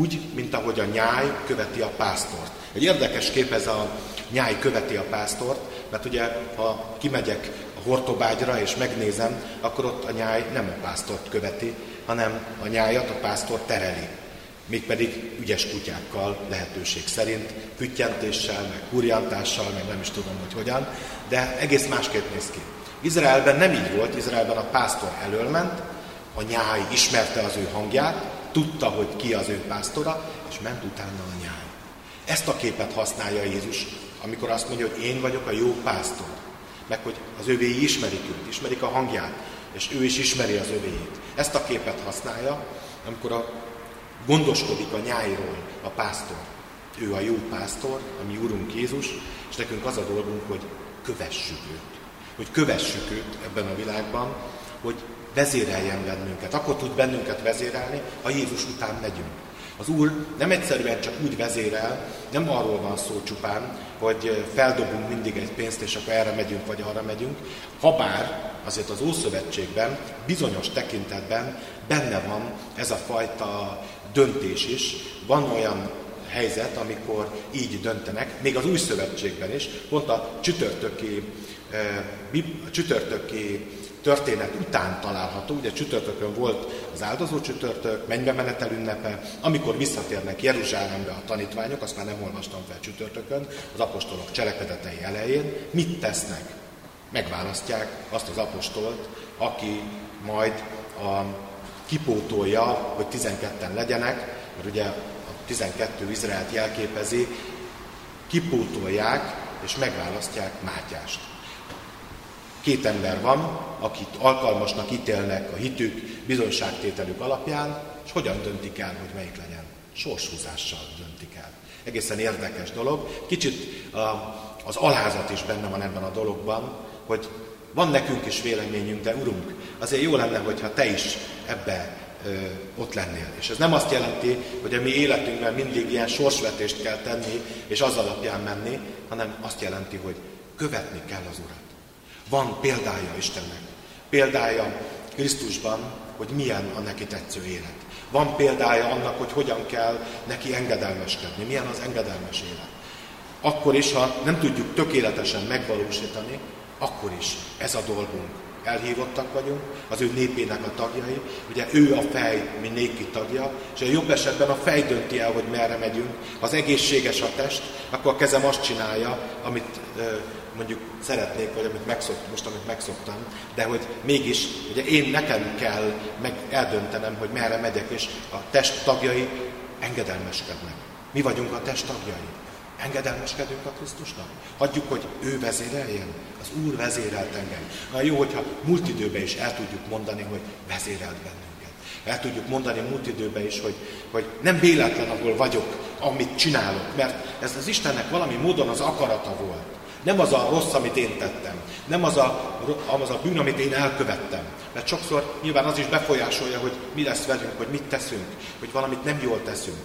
úgy, mint ahogy a nyáj követi a pásztort. Egy érdekes kép ez a nyáj követi a pásztort, mert ugye, ha kimegyek a hortobágyra és megnézem, akkor ott a nyáj nem a pásztort követi, hanem a nyájat a pásztor tereli mégpedig ügyes kutyákkal lehetőség szerint, füttyentéssel, meg kurjantással, meg nem is tudom, hogy hogyan, de egész másképp néz ki. Izraelben nem így volt, Izraelben a pásztor elölment, a nyáj ismerte az ő hangját, tudta, hogy ki az ő pásztora, és ment utána a nyáj. Ezt a képet használja Jézus, amikor azt mondja, hogy én vagyok a jó pásztor. Meg hogy az övéi ismerik őt, ismerik a hangját, és ő is ismeri az övéit. Ezt a képet használja, amikor a Gondoskodik a nyájról a pásztor. Ő a jó pásztor, a mi Úrunk Jézus, és nekünk az a dolgunk, hogy kövessük őt. Hogy kövessük őt ebben a világban, hogy vezéreljen bennünket. Akkor tud bennünket vezérelni, ha Jézus után megyünk. Az Úr nem egyszerűen csak úgy vezérel, nem arról van szó csupán, hogy feldobunk mindig egy pénzt, és akkor erre megyünk, vagy arra megyünk. Habár azért az Ószövetségben bizonyos tekintetben benne van ez a fajta döntés is. Van olyan helyzet, amikor így döntenek, még az új szövetségben is, pont a csütörtöki, eh, a csütörtöki történet után található. Ugye csütörtökön volt az áldozó csütörtök, mennybe menetel ünnepe, amikor visszatérnek Jeruzsálembe a tanítványok, azt már nem olvastam fel csütörtökön, az apostolok cselekedetei elején, mit tesznek? Megválasztják azt az apostolt, aki majd a kipótolja, hogy 12-en legyenek, mert ugye a 12 Izraelt jelképezi, kipótolják és megválasztják Mátyást. Két ember van, akit alkalmasnak ítélnek a hitük, bizonyságtételük alapján, és hogyan döntik el, hogy melyik legyen? sorshúzással döntik el. Egészen érdekes dolog. Kicsit az alázat is benne van ebben a dologban, hogy van nekünk is véleményünk, de Urunk, azért jó lenne, hogyha Te is ebbe ö, ott lennél. És ez nem azt jelenti, hogy a mi életünkben mindig ilyen sorsvetést kell tenni, és az alapján menni, hanem azt jelenti, hogy követni kell az Urat. Van példája Istennek. Példája Krisztusban, hogy milyen a neki tetsző élet. Van példája annak, hogy hogyan kell neki engedelmeskedni, milyen az engedelmes élet. Akkor is, ha nem tudjuk tökéletesen megvalósítani, akkor is ez a dolgunk. Elhívottak vagyunk, az ő népének a tagjai, ugye ő a fej, mi néki tagja, és a jobb esetben a fej dönti el, hogy merre megyünk. Ha az egészséges a test, akkor a kezem azt csinálja, amit mondjuk szeretnék, vagy amit megszokt, most amit megszoktam, de hogy mégis, ugye én nekem kell meg eldöntenem, hogy merre megyek, és a test tagjai engedelmeskednek. Mi vagyunk a test tagjai. Engedelmeskedünk a Krisztusnak? Hagyjuk, hogy ő vezéreljen? Az Úr vezérelt engem. Na jó, hogyha múlt időben is el tudjuk mondani, hogy vezérelt bennünket. El tudjuk mondani múlt időben is, hogy, hogy nem véletlen, ahol vagyok, amit csinálok, mert ez az Istennek valami módon az akarata volt. Nem az a rossz, amit én tettem. Nem az a, az a bűn, amit én elkövettem. Mert sokszor nyilván az is befolyásolja, hogy mi lesz velünk, hogy mit teszünk, hogy valamit nem jól teszünk.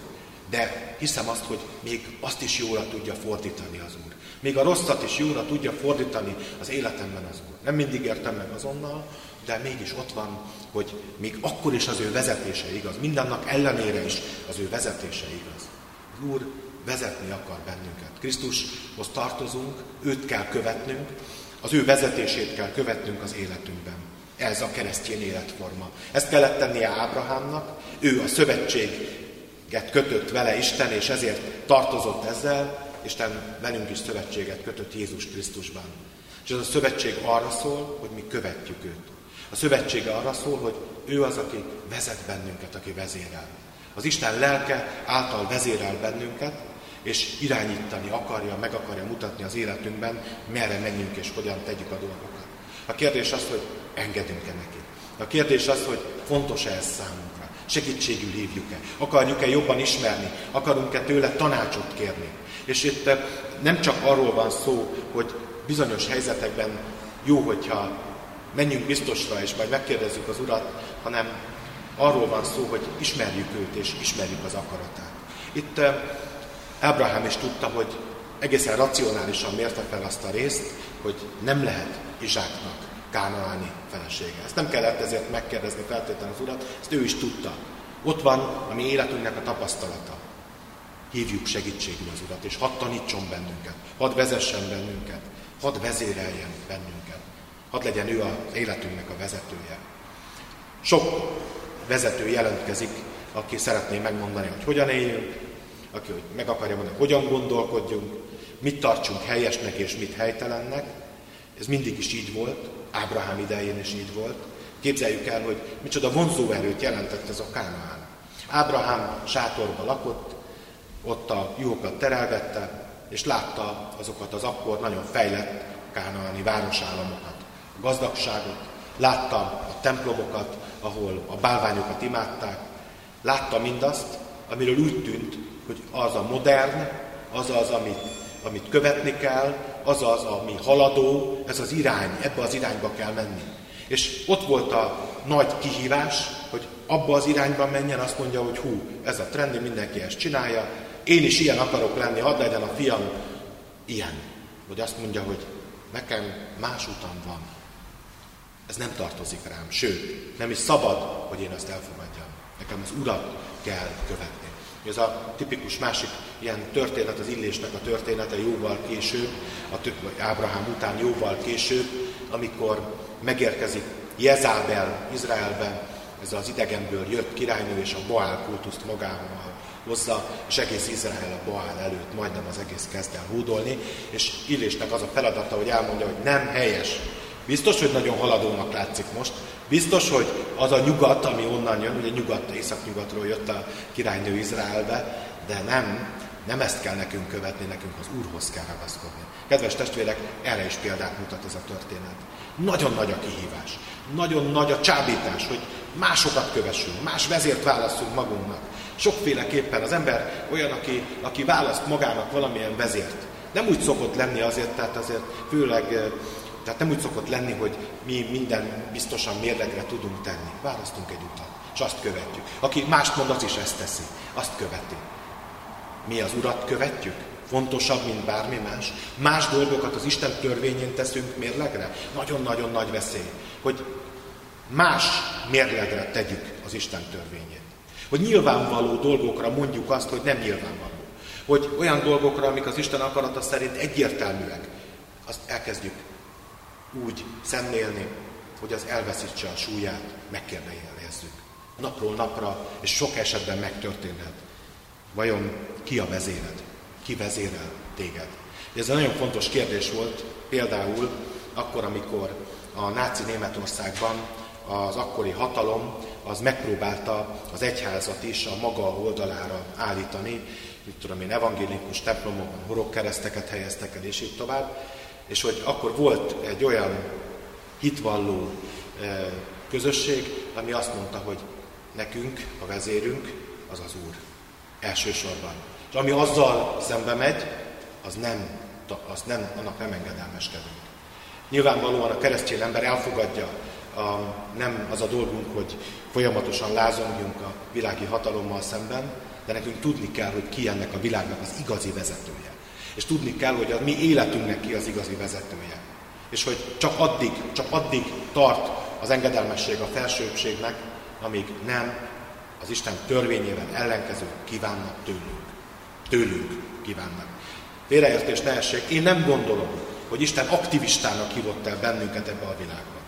De hiszem azt, hogy még azt is jóra tudja fordítani az Úr. Még a rosszat is jóra tudja fordítani az életemben az Úr. Nem mindig értem meg azonnal, de mégis ott van, hogy még akkor is az ő vezetése igaz. Mindennak ellenére is az ő vezetése igaz. Az Úr vezetni akar bennünket. Krisztushoz tartozunk, őt kell követnünk, az ő vezetését kell követnünk az életünkben. Ez a keresztény életforma. Ezt kellett tennie Ábrahámnak, ő a szövetséget kötött vele Isten, és ezért tartozott ezzel, Isten velünk is szövetséget kötött Jézus Krisztusban. És ez a szövetség arra szól, hogy mi követjük őt. A szövetsége arra szól, hogy ő az, aki vezet bennünket, aki vezérel. Az Isten lelke által vezérel bennünket, és irányítani akarja, meg akarja mutatni az életünkben, merre menjünk és hogyan tegyük a dolgokat. A kérdés az, hogy engedünk-e neki. A kérdés az, hogy fontos-e ez számunkra. Segítségül hívjuk-e? Akarjuk-e jobban ismerni? Akarunk-e tőle tanácsot kérni? És itt eh, nem csak arról van szó, hogy bizonyos helyzetekben jó, hogyha menjünk biztosra, és majd megkérdezzük az Urat, hanem arról van szó, hogy ismerjük őt, és ismerjük az akaratát. Itt eh, Ábrahám is tudta, hogy egészen racionálisan mérte fel azt a részt, hogy nem lehet Izsáknak kánaáni felesége. Ezt nem kellett ezért megkérdezni feltétlenül az urat, ezt ő is tudta. Ott van a mi életünknek a tapasztalata. Hívjuk segítségül az urat, és hadd tanítson bennünket, hadd vezessen bennünket, hadd vezéreljen bennünket, hadd legyen ő az életünknek a vezetője. Sok vezető jelentkezik, aki szeretné megmondani, hogy hogyan éljünk, aki meg akarja mondani, hogyan gondolkodjunk, mit tartsunk helyesnek és mit helytelennek. Ez mindig is így volt, Ábrahám idején is így volt. Képzeljük el, hogy micsoda vonzóerőt jelentett ez a Kánaán. Ábrahám sátorba lakott, ott a juhokat terelgette, és látta azokat az akkor nagyon fejlett kánaáni városállamokat, a gazdagságot, látta a templomokat, ahol a bálványokat imádták, látta mindazt, amiről úgy tűnt, hogy az a modern, az az, amit, amit követni kell, az az, ami haladó, ez az irány, ebbe az irányba kell menni. És ott volt a nagy kihívás, hogy abba az irányba menjen, azt mondja, hogy hú, ez a trendi, mindenki ezt csinálja, én is ilyen akarok lenni, hadd legyen a fiam ilyen. Vagy azt mondja, hogy nekem más utam van. Ez nem tartozik rám, sőt, nem is szabad, hogy én ezt elfogadjam. Nekem az urat kell követni. Ez a tipikus másik ilyen történet, az illésnek a története jóval később, a Ábrahám után jóval később, amikor megérkezik Jezábel Izraelben, ez az idegenből jött királynő, és a Baál kultuszt magával hozza, és egész Izrael a Baál előtt majdnem az egész kezd el hódolni, és Illésnek az a feladata, hogy elmondja, hogy nem helyes. Biztos, hogy nagyon haladónak látszik most, Biztos, hogy az a nyugat, ami onnan jön, ugye nyugat, északnyugatról jött a királynő Izraelbe, de nem, nem ezt kell nekünk követni, nekünk az Úrhoz kell ragaszkodni. Kedves testvérek, erre is példát mutat ez a történet. Nagyon nagy a kihívás, nagyon nagy a csábítás, hogy másokat kövessünk, más vezért válaszunk magunknak. Sokféleképpen az ember olyan, aki, aki választ magának valamilyen vezért. Nem úgy szokott lenni azért, tehát azért főleg, tehát nem úgy szokott lenni, hogy mi minden biztosan mérlegre tudunk tenni. Választunk egy utat, és azt követjük. Aki mást mond, az is ezt teszi. Azt követi. Mi az Urat követjük? Fontosabb, mint bármi más. Más dolgokat az Isten törvényén teszünk mérlegre. Nagyon-nagyon nagy veszély, hogy más mérlegre tegyük az Isten törvényét. Hogy nyilvánvaló dolgokra mondjuk azt, hogy nem nyilvánvaló. Hogy olyan dolgokra, amik az Isten akarata szerint egyértelműek, azt elkezdjük úgy szemlélni, hogy az elveszítse a súlyát, megkérdőjelezzük. Napról napra, és sok esetben megtörténhet. Vajon ki a vezéred? Ki vezérel téged? Ez egy nagyon fontos kérdés volt, például akkor, amikor a náci Németországban az akkori hatalom az megpróbálta az egyházat is a maga oldalára állítani, mit tudom én, evangélikus templomokban horogkereszteket helyeztek el, és így tovább, és hogy akkor volt egy olyan hitvalló eh, közösség, ami azt mondta, hogy nekünk, a vezérünk, az az Úr. Elsősorban. És ami azzal szembe megy, az nem, az nem, annak nem engedelmeskedünk. Nyilvánvalóan a keresztény ember elfogadja, a, nem az a dolgunk, hogy folyamatosan lázongjunk a világi hatalommal szemben, de nekünk tudni kell, hogy ki ennek a világnak az igazi vezetője. És tudni kell, hogy a mi életünknek ki az igazi vezetője. És hogy csak addig, csak addig tart az engedelmesség a felsőbbségnek, amíg nem az Isten törvényével ellenkező kívánnak tőlünk. Tőlünk kívánnak. Félreértés ne essék. Én nem gondolom, hogy Isten aktivistának hívott el bennünket ebbe a világba.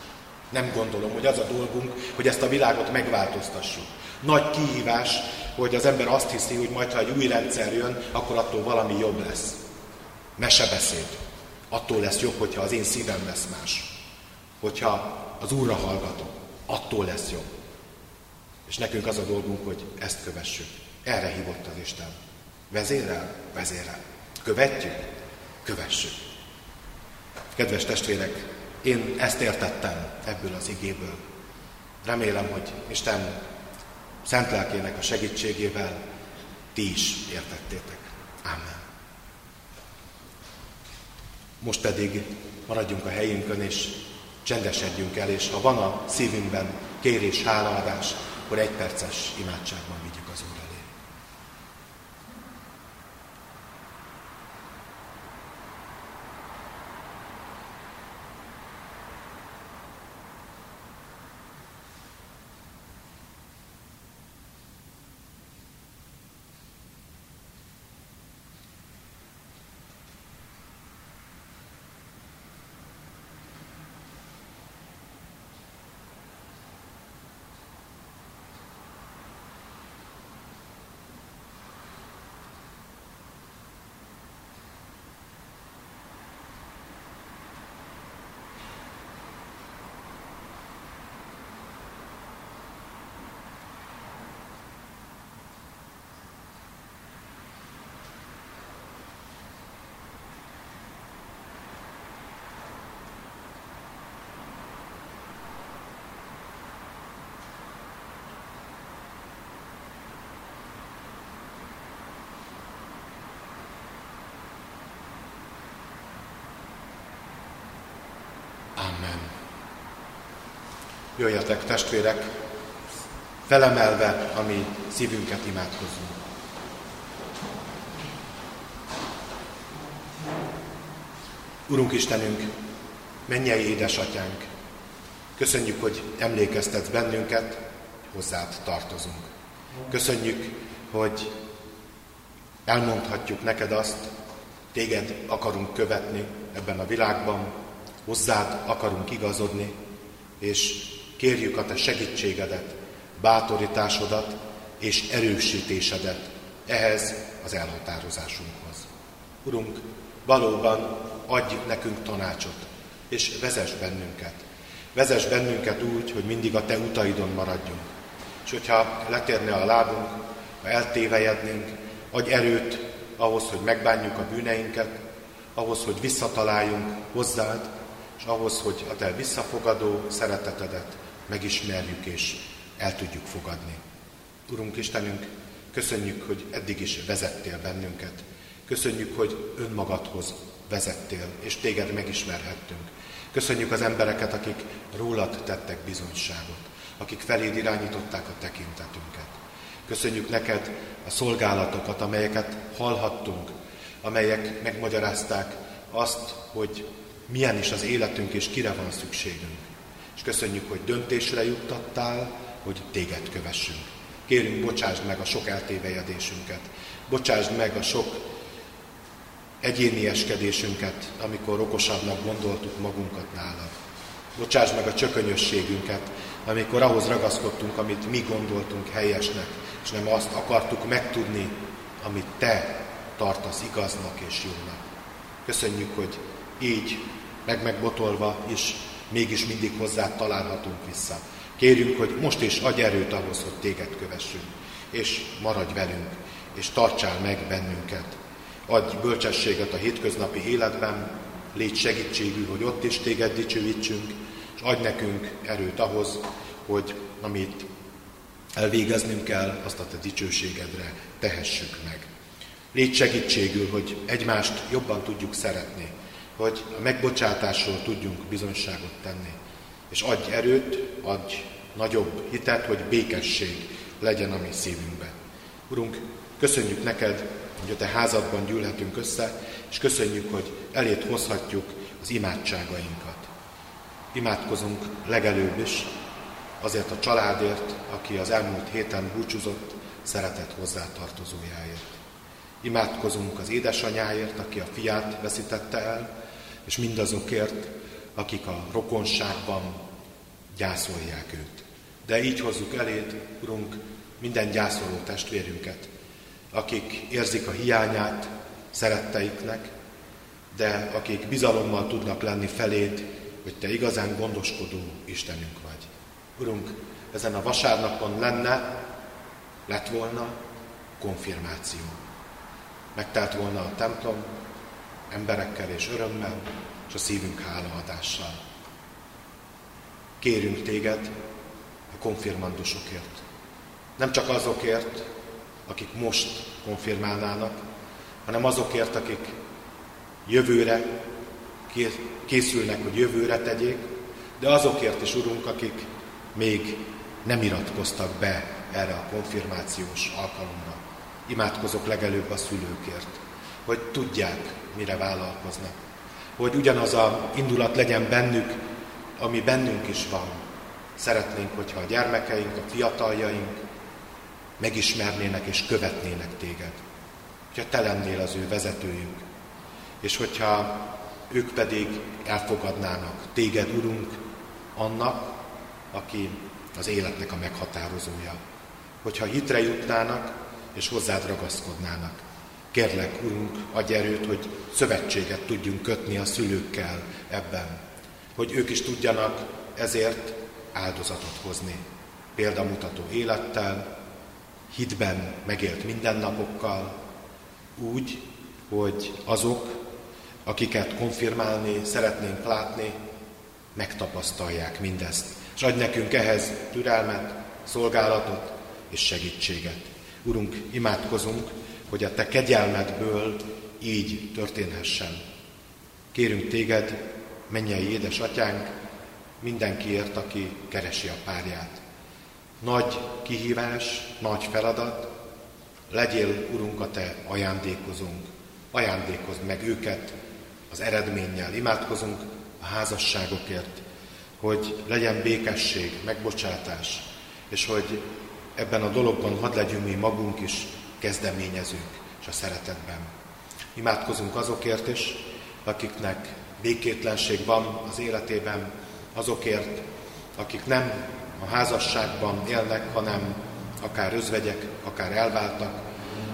Nem gondolom, hogy az a dolgunk, hogy ezt a világot megváltoztassuk. Nagy kihívás, hogy az ember azt hiszi, hogy majd, ha egy új rendszer jön, akkor attól valami jobb lesz. Mesebeszéd. Attól lesz jobb, hogyha az én szívem lesz más. Hogyha az Úrra hallgatok, attól lesz jobb. És nekünk az a dolgunk, hogy ezt kövessük. Erre hívott az Isten. Vezérel? Vezérel. Követjük? Kövessük. Kedves testvérek, én ezt értettem ebből az igéből. Remélem, hogy Isten szent lelkének a segítségével ti is értettétek. Amen. Most pedig maradjunk a helyünkön, és csendesedjünk el, és ha van a szívünkben kérés, hálaadás, akkor egy perces imádságban vigyük az Úr elé. Amen. Jöjjetek testvérek, felemelve a mi szívünket imádkozzunk. Urunk Istenünk, mennyei édesatyánk, köszönjük, hogy emlékeztetsz bennünket, hozzád tartozunk. Köszönjük, hogy elmondhatjuk neked azt, téged akarunk követni ebben a világban, hozzád akarunk igazodni, és kérjük a te segítségedet, bátorításodat és erősítésedet ehhez az elhatározásunkhoz. Urunk, valóban adj nekünk tanácsot, és vezess bennünket. Vezess bennünket úgy, hogy mindig a Te utaidon maradjunk. És hogyha letérne a lábunk, ha eltévejednénk, adj erőt ahhoz, hogy megbánjuk a bűneinket, ahhoz, hogy visszataláljunk hozzád, és ahhoz, hogy a Te visszafogadó szeretetedet megismerjük és el tudjuk fogadni. Urunk Istenünk, Köszönjük, hogy eddig is vezettél bennünket. Köszönjük, hogy önmagadhoz vezettél, és téged megismerhettünk. Köszönjük az embereket, akik rólad tettek bizonyságot, akik feléd irányították a tekintetünket. Köszönjük neked a szolgálatokat, amelyeket hallhattunk, amelyek megmagyarázták azt, hogy milyen is az életünk és kire van szükségünk. És köszönjük, hogy döntésre juttattál, hogy téged kövessünk. Kérünk, bocsásd meg a sok eltévejedésünket, bocsásd meg a sok egyénieskedésünket, amikor okosabbnak gondoltuk magunkat nálad. Bocsásd meg a csökönyösségünket, amikor ahhoz ragaszkodtunk, amit mi gondoltunk helyesnek, és nem azt akartuk megtudni, amit te tartasz igaznak és jónak. Köszönjük, hogy így, meg megbotolva is mégis mindig hozzá találhatunk vissza. Kérjük, hogy most is adj erőt ahhoz, hogy téged kövessünk, és maradj velünk, és tartsál meg bennünket. Adj bölcsességet a hétköznapi életben, légy segítségű, hogy ott is téged dicsőítsünk, és adj nekünk erőt ahhoz, hogy amit elvégeznünk kell, azt a te dicsőségedre tehessük meg. Légy segítségül, hogy egymást jobban tudjuk szeretni, hogy a megbocsátásról tudjunk bizonyságot tenni. És adj erőt, adj nagyobb hitet, hogy békesség legyen a mi szívünkben. Urunk, köszönjük neked, hogy a te házadban gyűlhetünk össze, és köszönjük, hogy elét hozhatjuk az imádságainkat. Imádkozunk legelőbb is azért a családért, aki az elmúlt héten búcsúzott szeretett hozzátartozójáért. Imádkozunk az édesanyáért, aki a fiát veszítette el, és mindazokért, akik a rokonságban gyászolják őt. De így hozzuk eléd, Urunk, minden gyászoló testvérünket, akik érzik a hiányát szeretteiknek, de akik bizalommal tudnak lenni feléd, hogy Te igazán gondoskodó Istenünk vagy. Urunk, ezen a vasárnapon lenne, lett volna konfirmáció. Megtelt volna a templom emberekkel és örömmel, és a szívünk hálaadással. Kérünk téged a konfirmandusokért. Nem csak azokért, akik most konfirmálnának, hanem azokért, akik jövőre készülnek, hogy jövőre tegyék, de azokért is, Urunk, akik még nem iratkoztak be erre a konfirmációs alkalomra. Imádkozok legelőbb a szülőkért, hogy tudják, mire vállalkoznak. Hogy ugyanaz a indulat legyen bennük, ami bennünk is van. Szeretnénk, hogyha a gyermekeink, a fiataljaink megismernének és követnének téged. Hogyha te lennél az ő vezetőjük. És hogyha ők pedig elfogadnának téged, Urunk, annak, aki az életnek a meghatározója. Hogyha hitre jutnának, és hozzád ragaszkodnának. Kérlek, Urunk, adj erőt, hogy szövetséget tudjunk kötni a szülőkkel ebben. Hogy ők is tudjanak ezért áldozatot hozni. Példamutató élettel, hitben megélt mindennapokkal, úgy, hogy azok, akiket konfirmálni szeretnénk látni, megtapasztalják mindezt. És adj nekünk ehhez türelmet, szolgálatot és segítséget. Urunk, imádkozunk, hogy a Te kegyelmedből így történhessen. Kérünk Téged, mennyei édesatyánk, mindenkiért, aki keresi a párját. Nagy kihívás, nagy feladat, legyél, Urunk, a Te ajándékozunk. Ajándékozd meg őket az eredménnyel. Imádkozunk a házasságokért, hogy legyen békesség, megbocsátás, és hogy ebben a dologban hadd legyünk mi magunk is kezdeményezők és a szeretetben. Imádkozunk azokért is, akiknek békétlenség van az életében, azokért, akik nem a házasságban élnek, hanem akár özvegyek, akár elváltak,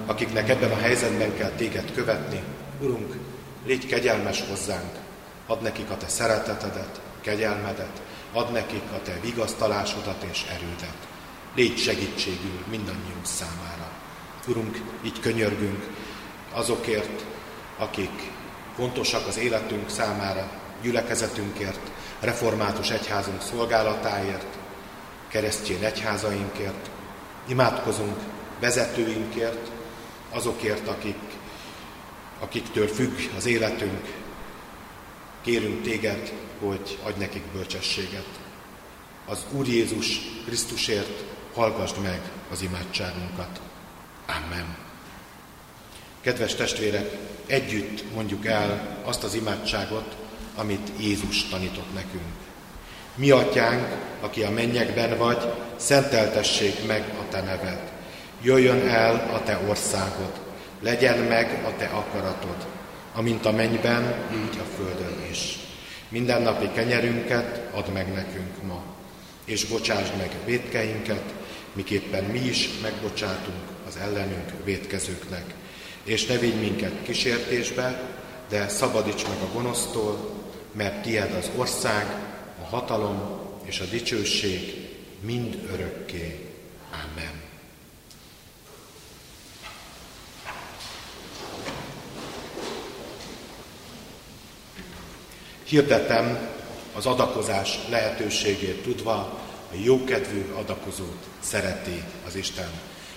akiknek ebben a helyzetben kell téged követni. Urunk, légy kegyelmes hozzánk, add nekik a te szeretetedet, kegyelmedet, add nekik a te vigasztalásodat és erődet. Légy segítségül mindannyiunk számára. Urunk, így könyörgünk azokért, akik fontosak az életünk számára, gyülekezetünkért, református egyházunk szolgálatáért, keresztjén egyházainkért. Imádkozunk vezetőinkért, azokért, akik, akiktől függ az életünk. Kérünk téged, hogy adj nekik bölcsességet. Az Úr Jézus Krisztusért hallgassd meg az imádságunkat. Amen. Kedves testvérek, együtt mondjuk el azt az imádságot, amit Jézus tanított nekünk. Mi atyánk, aki a mennyekben vagy, szenteltessék meg a te neved. Jöjjön el a te országod, legyen meg a te akaratod, amint a mennyben, így a földön is. Mindennapi kenyerünket add meg nekünk ma, és bocsásd meg védkeinket, miképpen mi is megbocsátunk az ellenünk védkezőknek. És ne vigy minket kísértésbe, de szabadíts meg a gonosztól, mert tied az ország, a hatalom és a dicsőség mind örökké. Amen. Hirdetem az adakozás lehetőségét tudva, a jókedvű adakozót szereti az Isten.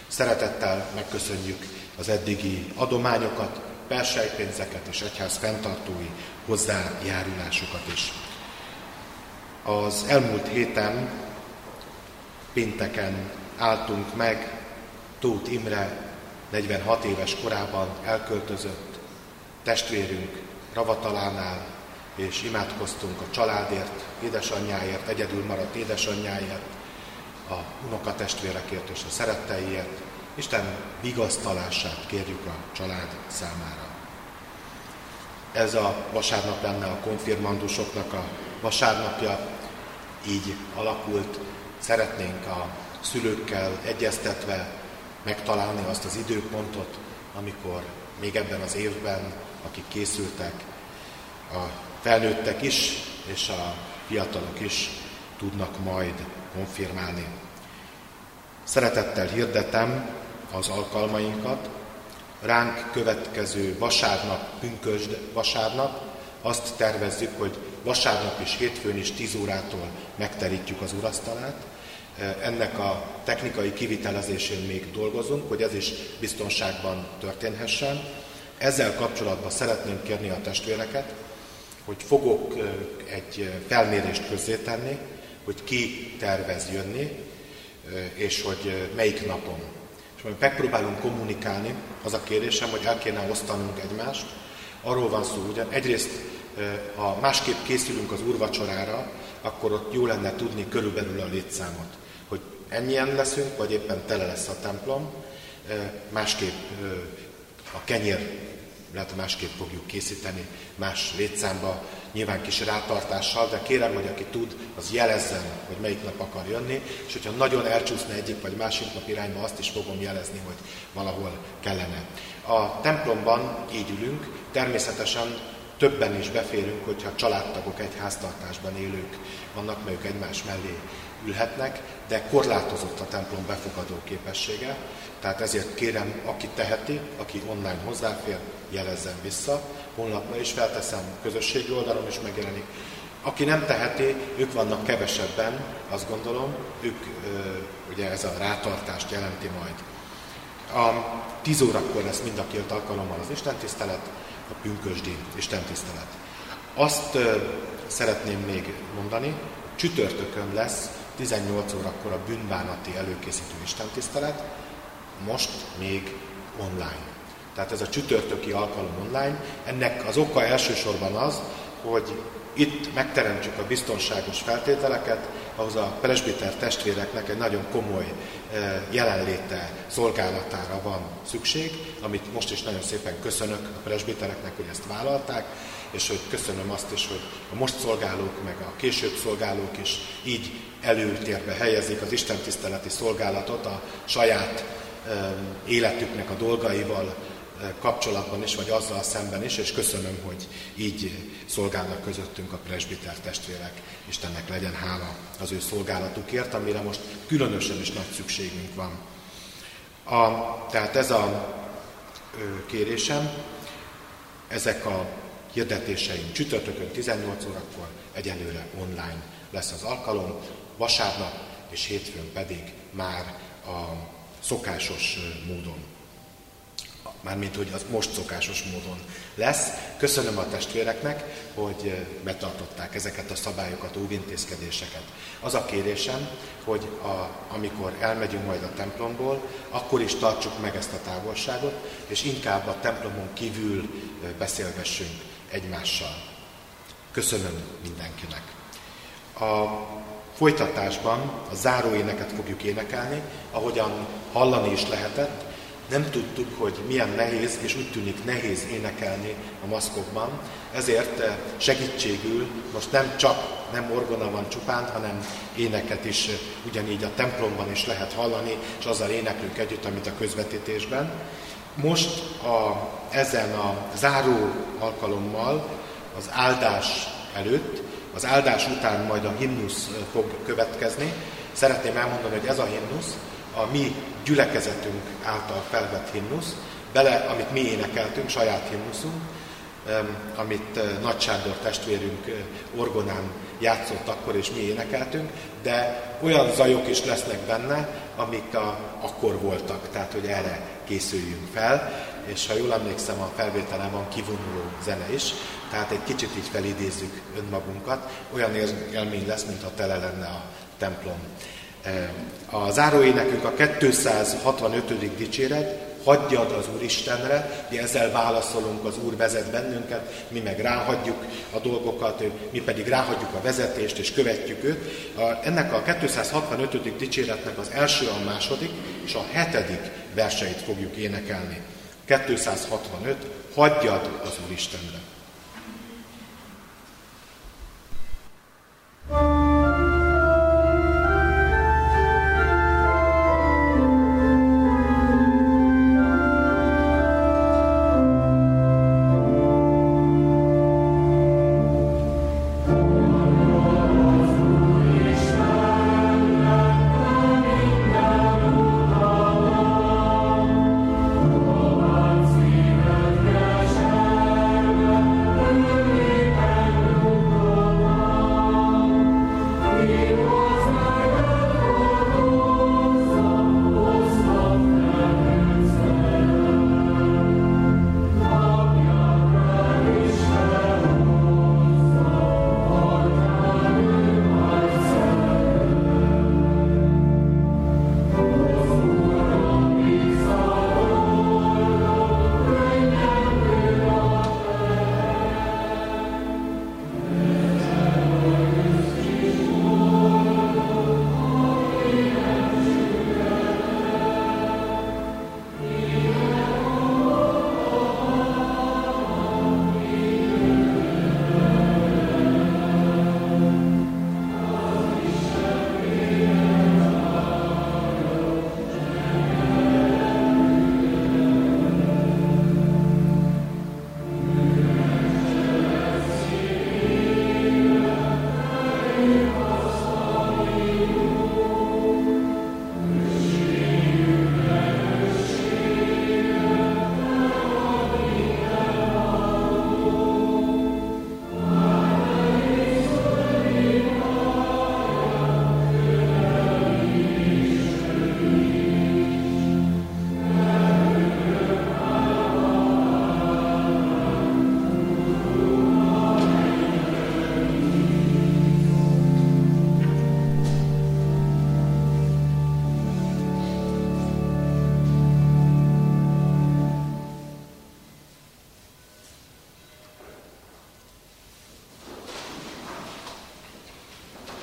Szeretettel megköszönjük az eddigi adományokat, persejpénzeket és egyház fenntartói hozzájárulásokat is. Az elmúlt héten, pénteken álltunk meg Tóth Imre 46 éves korában elköltözött testvérünk Ravatalánál, és imádkoztunk a családért, édesanyjáért, egyedül maradt édesanyjáért, a unokatestvérekért és a szeretteiért. Isten vigasztalását kérjük a család számára. Ez a vasárnap lenne a konfirmandusoknak a vasárnapja, így alakult. Szeretnénk a szülőkkel egyeztetve megtalálni azt az időpontot, amikor még ebben az évben, akik készültek, a felnőttek is, és a fiatalok is tudnak majd konfirmálni. Szeretettel hirdetem az alkalmainkat, ránk következő vasárnap, pünkösd vasárnap, azt tervezzük, hogy vasárnap és hétfőn is 10 órától megterítjük az urasztalát. Ennek a technikai kivitelezésén még dolgozunk, hogy ez is biztonságban történhessen. Ezzel kapcsolatban szeretném kérni a testvéreket, hogy fogok egy felmérést közzétenni, hogy ki tervez jönni, és hogy melyik napon. És majd megpróbálunk kommunikálni, az a kérésem, hogy el kéne osztanunk egymást. Arról van szó, hogy egyrészt, ha másképp készülünk az úrvacsorára, akkor ott jó lenne tudni körülbelül a létszámot, hogy ennyien leszünk, vagy éppen tele lesz a templom, másképp a kenyér lehet másképp fogjuk készíteni, más létszámba, nyilván kis rátartással, de kérem, hogy aki tud, az jelezzen, hogy melyik nap akar jönni, és hogyha nagyon elcsúszna egyik vagy másik nap irányba, azt is fogom jelezni, hogy valahol kellene. A templomban így ülünk, természetesen többen is beférünk, hogyha családtagok egy háztartásban élők vannak, mert egymás mellé ülhetnek, de korlátozott a templom befogadó képessége, tehát ezért kérem, aki teheti, aki online hozzáfér, jelezzen vissza. Honlapra is felteszem, közösségi oldalon is megjelenik. Aki nem teheti, ők vannak kevesebben, azt gondolom, ők ugye ez a rátartást jelenti majd. A 10 órakor lesz mind a két alkalommal az istentisztelet, a pünkösdi istentisztelet. Azt szeretném még mondani, csütörtökön lesz 18 órakor a bűnbánati előkészítő istentisztelet, most még online. Tehát ez a csütörtöki alkalom online. Ennek az oka elsősorban az, hogy itt megteremtsük a biztonságos feltételeket, ahhoz a presbiter testvéreknek egy nagyon komoly eh, jelenléte, szolgálatára van szükség, amit most is nagyon szépen köszönök a presbitereknek, hogy ezt vállalták, és hogy köszönöm azt is, hogy a most szolgálók, meg a később szolgálók is így előtérbe helyezik az istentiszteleti szolgálatot a saját életüknek a dolgaival kapcsolatban is, vagy azzal szemben is, és köszönöm, hogy így szolgálnak közöttünk a presbiter testvérek. Istennek legyen hála az ő szolgálatukért, amire most különösen is nagy szükségünk van. A, tehát ez a kérésem, ezek a hirdetéseim csütörtökön 18 órakor, egyelőre online lesz az alkalom, vasárnap és hétfőn pedig már a szokásos módon. Mármint, hogy az most szokásos módon lesz. Köszönöm a testvéreknek, hogy betartották ezeket a szabályokat, óvintézkedéseket. Az a kérésem, hogy a, amikor elmegyünk majd a templomból, akkor is tartsuk meg ezt a távolságot, és inkább a templomon kívül beszélgessünk egymással. Köszönöm mindenkinek. A folytatásban a záróéneket fogjuk énekelni, ahogyan hallani is lehetett, nem tudtuk, hogy milyen nehéz, és úgy tűnik nehéz énekelni a maszkokban, ezért eh, segítségül most nem csak, nem orgona van csupán, hanem éneket is eh, ugyanígy a templomban is lehet hallani, és azzal éneklünk együtt, amit a közvetítésben. Most a, ezen a záró alkalommal az áldás előtt, az áldás után majd a himnusz fog következni. Szeretném elmondani, hogy ez a himnusz a mi gyülekezetünk által felvett himnusz, bele, amit mi énekeltünk, saját himnuszunk, amit Nagy Sándor testvérünk orgonán játszott akkor, és mi énekeltünk, de olyan zajok is lesznek benne, amik a, akkor voltak, tehát hogy erre készüljünk fel, és ha jól emlékszem, a felvételen van kivonuló zene is, tehát egy kicsit így felidézzük önmagunkat, olyan élmény lesz, mintha tele lenne a templom a záróénekünk a 265. dicséret, hagyjad az Úr Istenre, mi ezzel válaszolunk, az Úr vezet bennünket, mi meg ráhagyjuk a dolgokat, mi pedig ráhagyjuk a vezetést és követjük őt. A, ennek a 265. dicséretnek az első, a második és a hetedik verseit fogjuk énekelni. 265. Hagyjad az Úr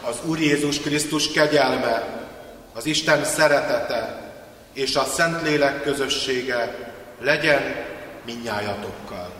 Istenre. Úr Jézus Krisztus kegyelme, az Isten szeretete és a Szentlélek közössége legyen minnyájatokkal.